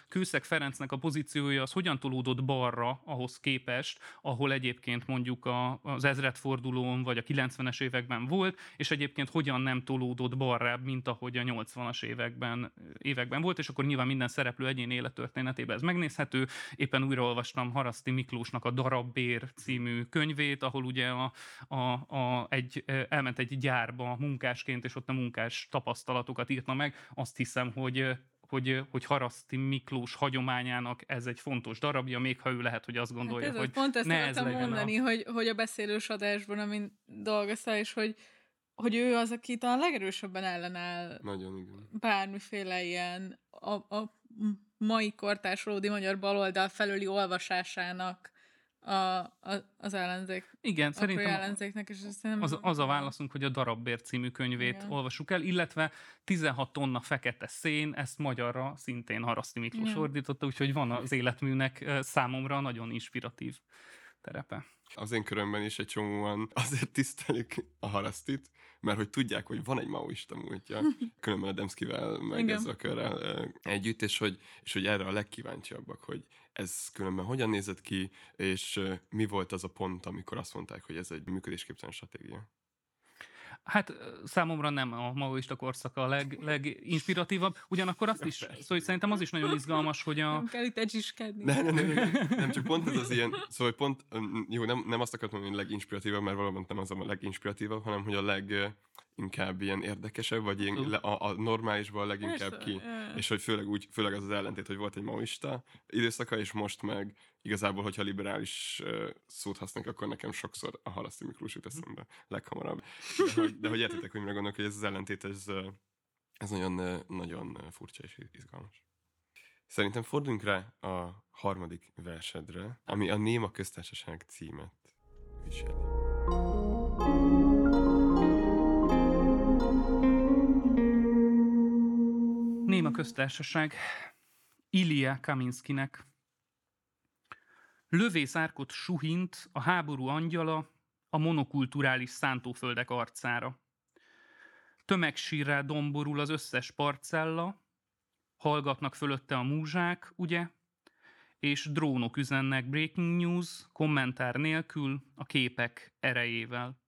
Kőszeg Ferencnek a pozíciója az hogyan tolódott balra ahhoz képest, ahol egyébként mondjuk az ezredfordulón vagy a 90-es években volt, és egyébként hogyan nem tolódott balra, mint a ahogy a 80-as években, években volt, és akkor nyilván minden szereplő egyén élettörténetében ez megnézhető. Éppen újraolvastam Haraszti Miklósnak a Darabbér című könyvét, ahol ugye a, a, a, egy, elment egy gyárba munkásként, és ott a munkás tapasztalatokat írta meg. Azt hiszem, hogy hogy, hogy Haraszti Miklós hagyományának ez egy fontos darabja, még ha ő lehet, hogy azt gondolja, hát ez hogy pont ezt ne ez mondani, a... hogy, hogy a beszélős adásban, amin dolgoztál, és hogy hogy ő az, aki talán legerősebben ellenáll Nagyon igen. bármiféle ilyen a, a mai kortárs valódi magyar baloldal felüli olvasásának a, a, az ellenzék. Igen, szerintem ellenzéknek, és ezt nem az, az a válaszunk, hogy a Darabbér című könyvét Igen. olvassuk el, illetve 16 tonna fekete szén, ezt magyarra szintén Haraszti Miklós Igen. ordította, úgyhogy van az életműnek számomra nagyon inspiratív terepe. Az én körömben is egy csomóan azért tisztelik a harasztit, mert hogy tudják, hogy van egy maoista múltja, [LAUGHS] különben a Demszkivel, meg Igen. ezzel a körrel együtt, és hogy, és hogy erre a legkíváncsiabbak, hogy ez különben hogyan nézett ki, és mi volt az a pont, amikor azt mondták, hogy ez egy működésképtelen stratégia. Hát számomra nem a maoista korszaka a leg, leginspiratívabb, ugyanakkor azt is, szóval hogy szerintem az is nagyon izgalmas, hogy a, Nem kell itt egyiskedni. Nem, nem, nem, nem, nem, csak pont ez az [LAUGHS] ilyen, szóval pont, jó, nem, nem azt akartam mondani, hogy leginspiratívabb, mert valóban nem az a leginspiratívabb, hanem hogy a leg inkább ilyen érdekesebb, vagy ilyen, le, a, a normálisban leginkább Persze, ki. És hogy főleg úgy, főleg az az ellentét, hogy volt egy maoista időszaka, és most meg igazából, hogyha liberális szót használnak, akkor nekem sokszor a Halaszti Miklós jut eszembe leghamarabb. De hogy, de hogy értitek, hogy mire gondolok, hogy ez az ellentét, ez, ez nagyon, nagyon furcsa és izgalmas. Szerintem forduljunk rá a harmadik versedre, ami a Néma köztársaság címet viseli. Néma köztársaság Ilya Kaminskinek. Lövészárkot suhint a háború angyala a monokulturális szántóföldek arcára. Tömegsírrá domborul az összes parcella, hallgatnak fölötte a múzsák, ugye? És drónok üzennek breaking news, kommentár nélkül, a képek erejével.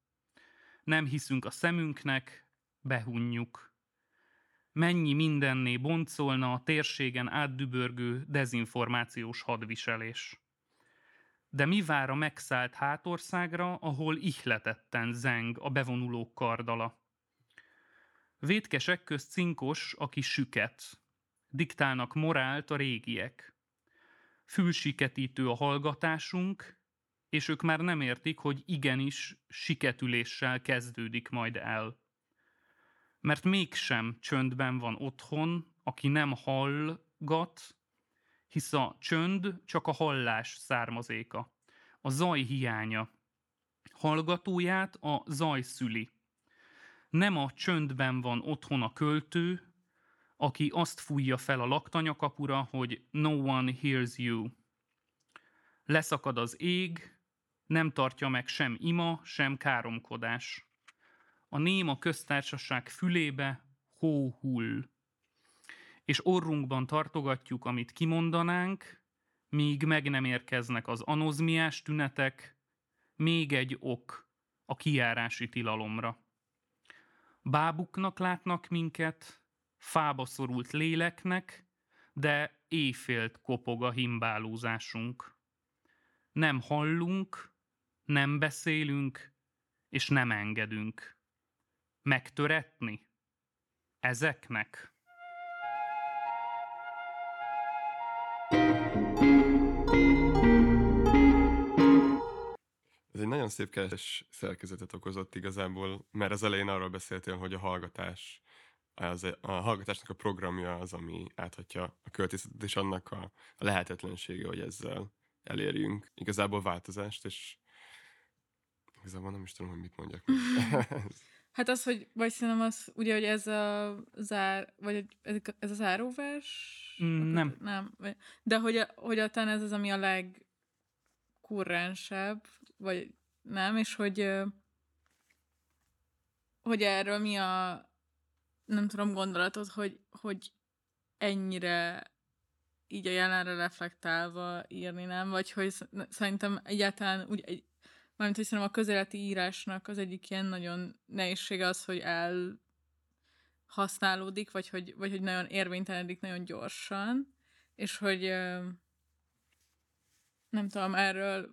Nem hiszünk a szemünknek, behunjuk mennyi mindenné boncolna a térségen átdübörgő dezinformációs hadviselés. De mi vár a megszállt hátországra, ahol ihletetten zeng a bevonulók kardala? Vétkesek közt cinkos, aki süket. Diktálnak morált a régiek. Fülsiketítő a hallgatásunk, és ők már nem értik, hogy igenis siketüléssel kezdődik majd el mert mégsem csöndben van otthon, aki nem hallgat, hisz a csönd csak a hallás származéka, a zaj hiánya. Hallgatóját a zaj szüli. Nem a csöndben van otthon a költő, aki azt fújja fel a laktanyakapura, hogy no one hears you. Leszakad az ég, nem tartja meg sem ima, sem káromkodás a néma köztársaság fülébe hó hull. És orrunkban tartogatjuk, amit kimondanánk, míg meg nem érkeznek az anozmiás tünetek, még egy ok a kijárási tilalomra. Bábuknak látnak minket, fába szorult léleknek, de éjfélt kopog a himbálózásunk. Nem hallunk, nem beszélünk, és nem engedünk megtöretni? Ezeknek? Ez egy nagyon szép keres szerkezetet okozott igazából, mert az elején arról beszéltél, hogy a hallgatás, az, a hallgatásnak a programja az, ami áthatja a költészetet, és annak a, lehetetlensége, hogy ezzel elérjünk igazából változást, és igazából nem is tudom, hogy mit mondjak. [LAUGHS] Hát az, hogy, vagy szerintem az, ugye, hogy ez a zár, vagy ez, a záróvers? Mm, nem. Nem. De hogy, hogy a talán ez az, ami a legkurrensebb, vagy nem, és hogy hogy erről mi a nem tudom gondolatod, hogy, hogy ennyire így a jelenre reflektálva írni, nem? Vagy hogy sz- szerintem egyáltalán úgy, mármint, hogy szerintem a közéleti írásnak az egyik ilyen nagyon nehézsége az, hogy el használódik, vagy hogy, vagy hogy nagyon érvénytelenedik nagyon gyorsan, és hogy nem tudom, erről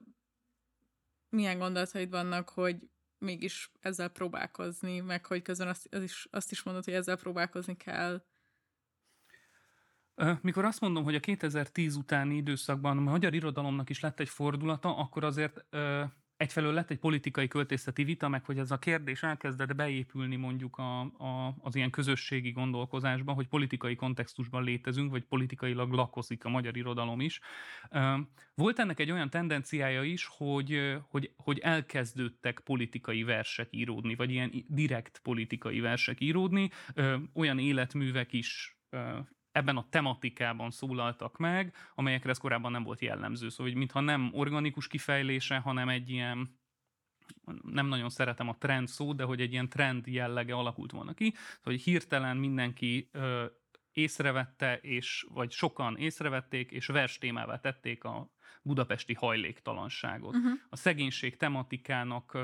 milyen gondolataid vannak, hogy mégis ezzel próbálkozni, meg hogy közben azt, az is, azt is mondod, hogy ezzel próbálkozni kell. Mikor azt mondom, hogy a 2010 utáni időszakban a magyar irodalomnak is lett egy fordulata, akkor azért egyfelől lett egy politikai költészeti vita, meg hogy ez a kérdés elkezdett beépülni mondjuk a, a, az ilyen közösségi gondolkozásban, hogy politikai kontextusban létezünk, vagy politikailag lakozik a magyar irodalom is. Volt ennek egy olyan tendenciája is, hogy, hogy, hogy elkezdődtek politikai versek íródni, vagy ilyen direkt politikai versek íródni, olyan életművek is ebben a tematikában szólaltak meg, amelyekre ez korábban nem volt jellemző. Szóval, hogy mintha nem organikus kifejlése, hanem egy ilyen nem nagyon szeretem a trend szót, de hogy egy ilyen trend jellege alakult volna ki, szóval, hogy hirtelen mindenki ö, észrevette, és, vagy sokan észrevették, és vers témává tették a budapesti hajléktalanságot. Uh-huh. A szegénység tematikának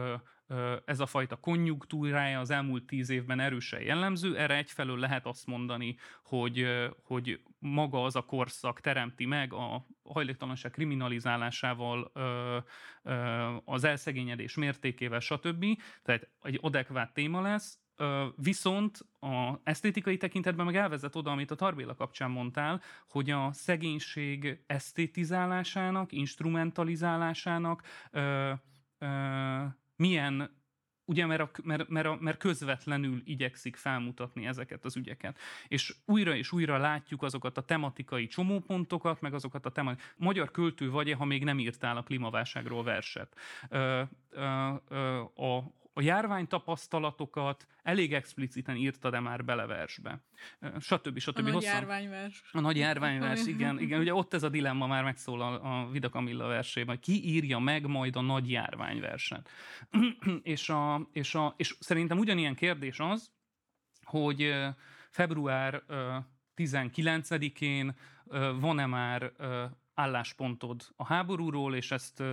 ez a fajta konjunktúrája az elmúlt tíz évben erősen jellemző. Erre egyfelől lehet azt mondani, hogy, hogy maga az a korszak teremti meg a hajléktalanság kriminalizálásával, az elszegényedés mértékével, stb. Tehát egy adekvát téma lesz, Viszont a esztétikai tekintetben meg elvezet oda, amit a Tarbéla kapcsán mondtál, hogy a szegénység esztétizálásának, instrumentalizálásának ö, ö, milyen ugye mert, a, mert, mert, a, mert közvetlenül igyekszik felmutatni ezeket az ügyeket. És újra és újra látjuk azokat a tematikai csomópontokat, meg azokat a tematikai... Magyar költő vagy ha még nem írtál a klímaválságról verset. Ö, ö, ö, a a járvány tapasztalatokat elég expliciten írta de már bele versbe. Stb. stb. A nagy hosszan. járványvers. A nagy járványvers, igen, [LAUGHS] igen. Ugye ott ez a dilemma már megszólal a Vida Kamilla versében, hogy ki írja meg majd a nagy járványverset. [CLEARS THROAT] és, a, és, a, és szerintem ugyanilyen kérdés az, hogy február 19-én van-e már álláspontod a háborúról, és ezt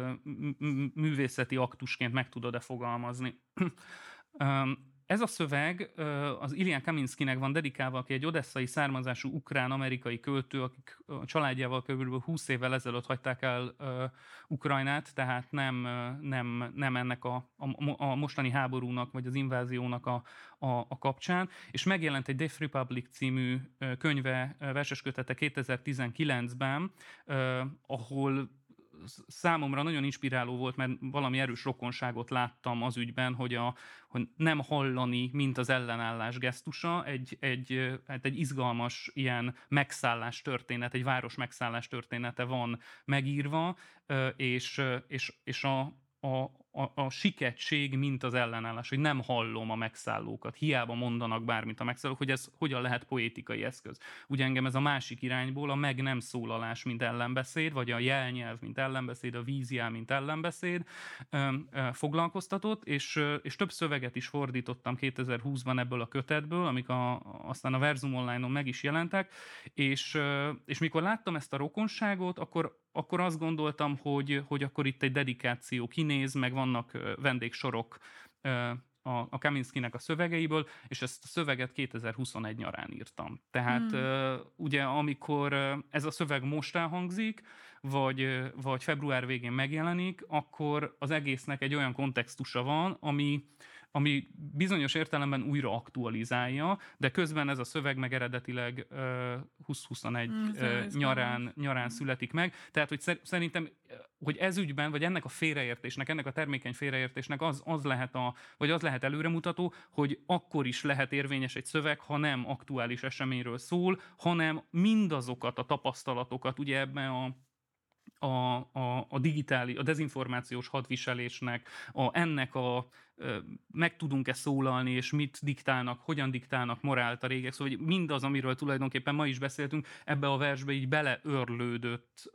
művészeti aktusként meg tudod-e fogalmazni. [CLEARS THROAT] Ez a szöveg az Ilian Kaminskinek van dedikálva, aki egy odesszai származású ukrán-amerikai költő, akik a családjával kb. 20 évvel ezelőtt hagyták el Ukrajnát, tehát nem, nem, nem ennek a, a, a mostani háborúnak, vagy az inváziónak a, a, a kapcsán, és megjelent egy Death Republic című könyve, verseskötete 2019-ben, ahol számomra nagyon inspiráló volt, mert valami erős rokonságot láttam az ügyben, hogy, a, hogy nem hallani, mint az ellenállás gesztusa, egy, egy, hát egy izgalmas ilyen megszállás történet, egy város megszállás története van megírva, és, és, és a, a, a, a siketség, mint az ellenállás, hogy nem hallom a megszállókat, hiába mondanak bármit a megszállók, hogy ez hogyan lehet poétikai eszköz. Ugye engem ez a másik irányból a meg nem szólalás, mint ellenbeszéd, vagy a jelnyelv, mint ellenbeszéd, a vízjel, mint ellenbeszéd ö, ö, foglalkoztatott, és, ö, és több szöveget is fordítottam 2020-ban ebből a kötetből, amik a, aztán a Verzum Online-on meg is jelentek, és, ö, és mikor láttam ezt a rokonságot, akkor akkor azt gondoltam, hogy, hogy akkor itt egy dedikáció kinéz, meg vannak vendégsorok a, a Kaminskinek a szövegeiből, és ezt a szöveget 2021 nyarán írtam. Tehát hmm. ugye amikor ez a szöveg most elhangzik, vagy, vagy február végén megjelenik, akkor az egésznek egy olyan kontextusa van, ami, ami bizonyos értelemben újra aktualizálja, de közben ez a szöveg meg eredetileg uh, 2021 mm, uh, nyarán, nyarán születik meg. Tehát, hogy szerintem, hogy ez ügyben, vagy ennek a félreértésnek, ennek a termékeny félreértésnek az, az lehet a, vagy az lehet előremutató, hogy akkor is lehet érvényes egy szöveg, ha nem aktuális eseményről szól, hanem mindazokat a tapasztalatokat, ugye ebben a a, a, a digitális, a dezinformációs hadviselésnek, a, ennek a meg tudunk-e szólalni, és mit diktálnak, hogyan diktálnak morált a régek. Szóval hogy mindaz, amiről tulajdonképpen ma is beszéltünk, ebbe a versbe így beleörlődött,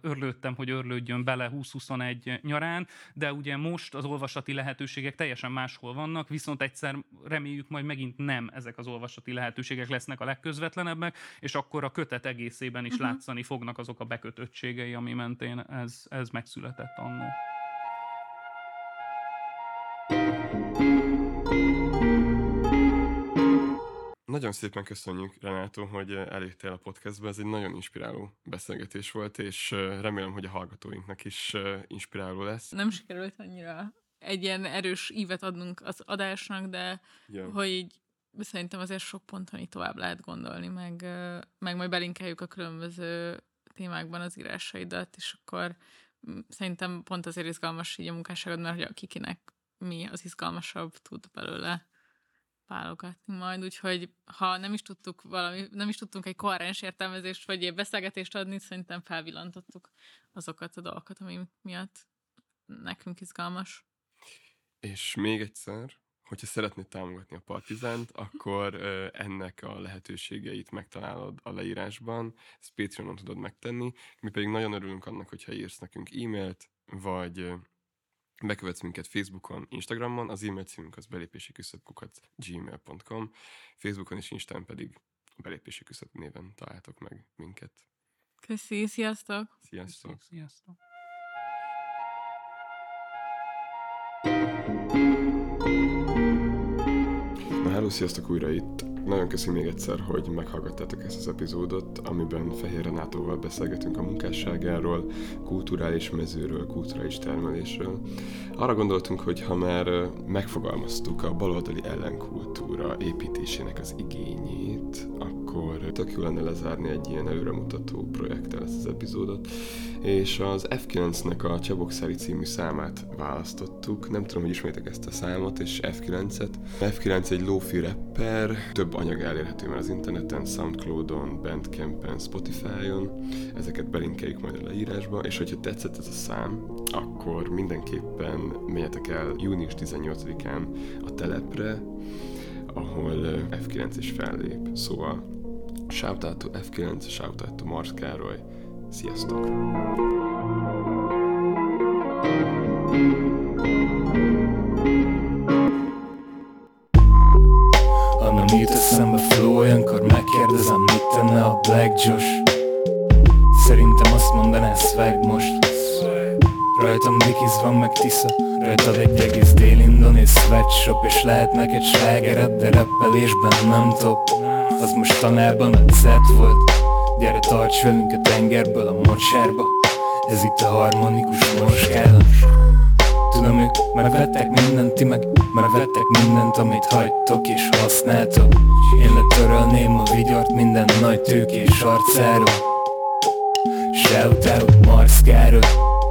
örlődtem, hogy örlődjön bele 2021 nyarán, de ugye most az olvasati lehetőségek teljesen máshol vannak, viszont egyszer reméljük majd megint nem ezek az olvasati lehetőségek lesznek a legközvetlenebbek, és akkor a kötet egészében is uh-huh. látszani fognak azok a bekötöttségei, ami mentén ez, ez megszületett annó. Nagyon szépen köszönjük, Renátó, hogy eljöttél a podcastbe. Ez egy nagyon inspiráló beszélgetés volt, és remélem, hogy a hallgatóinknak is inspiráló lesz. Nem sikerült annyira egy ilyen erős ívet adnunk az adásnak, de ja. hogy így szerintem azért sok ponton így tovább lehet gondolni, meg, meg majd belinkeljük a különböző témákban az írásaidat, és akkor mm, szerintem pont azért izgalmas így a munkásságod, mert hogy a kikinek mi az izgalmasabb tud belőle válogatni majd, úgyhogy ha nem is tudtuk valami, nem is tudtunk egy koherens értelmezést vagy egy beszélgetést adni, szerintem felvillantottuk azokat a dolgokat, ami miatt nekünk izgalmas. És még egyszer, hogyha szeretnéd támogatni a Partizánt, akkor ennek a lehetőségeit megtalálod a leírásban, ezt Patreonon tudod megtenni, mi pedig nagyon örülünk annak, hogyha írsz nekünk e-mailt, vagy bekövetsz minket Facebookon, Instagramon, az e-mail címünk az belépési küszöbkukat gmail.com, Facebookon és Instán pedig belépési küszöb néven találtok meg minket. Köszi, sziasztok! Sziasztok! Sziasztok! Hello, sziasztok újra itt. Nagyon köszönöm még egyszer, hogy meghallgattátok ezt az epizódot, amiben Fehér Renátóval beszélgetünk a munkásságáról, kulturális mezőről, kulturális termelésről. Arra gondoltunk, hogy ha már megfogalmaztuk a baloldali ellenkultúra építésének az igényét, akkor tök jó lenne lezárni egy ilyen előremutató projekttel ezt az epizódot, és az F9-nek a Csabokszári című számát választottuk. Nem tudom, hogy ismétek ezt a számot, és F9-et. F9 egy rapper, több anyag elérhető már az interneten, Soundcloudon, Bandcampen, Spotify-on. Ezeket belinkeljük majd a leírásba, és hogyha tetszett ez a szám, akkor mindenképpen menjetek el június 18-án a telepre, ahol ö, F9 is fellép. Szóval shoutout to F9, shoutout to Mars Károly. Sziasztok! Ha nem jut eszembe flow, olyankor megkérdezem, mit tenne a Black Josh? Szerintem azt mondaná swag most. Rajtam Dickies van meg Tisza. Rajtad egy egész dél-indonész sweatshop És lehet neked slágered, de rappelésben nem top. Az most tanárban a set volt. Gyere tarts velünk a tengerből a mocsárba. Ez itt a harmonikus morskálat Tudom, ők megvettek mindent, ti meg megvettek mindent, amit hagytok és használtok. Én letörölném a vigyort minden nagy tőkés arcáról. Shout out Mars Károly.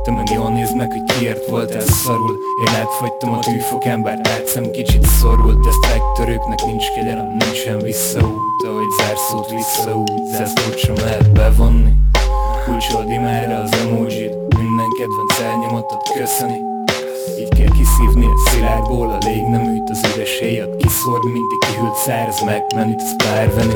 Te meg jól nézd meg, hogy kiért voltál szarul. Én átfagytam a tűfokán, bár átszem kicsit szorult. De sztrájktörőknek nincs kegyelem, nincsen visszaút Ahogy zárszót visszaút, zászlót sem lehet bevonni. Kulcsold imára az emojit Minden kedvenc elnyomatot köszöni így kell kiszívni a szilárdból a légneműt Az üres héjat kiszórni, mint egy kihűlt száraz megmenüt, az párvenű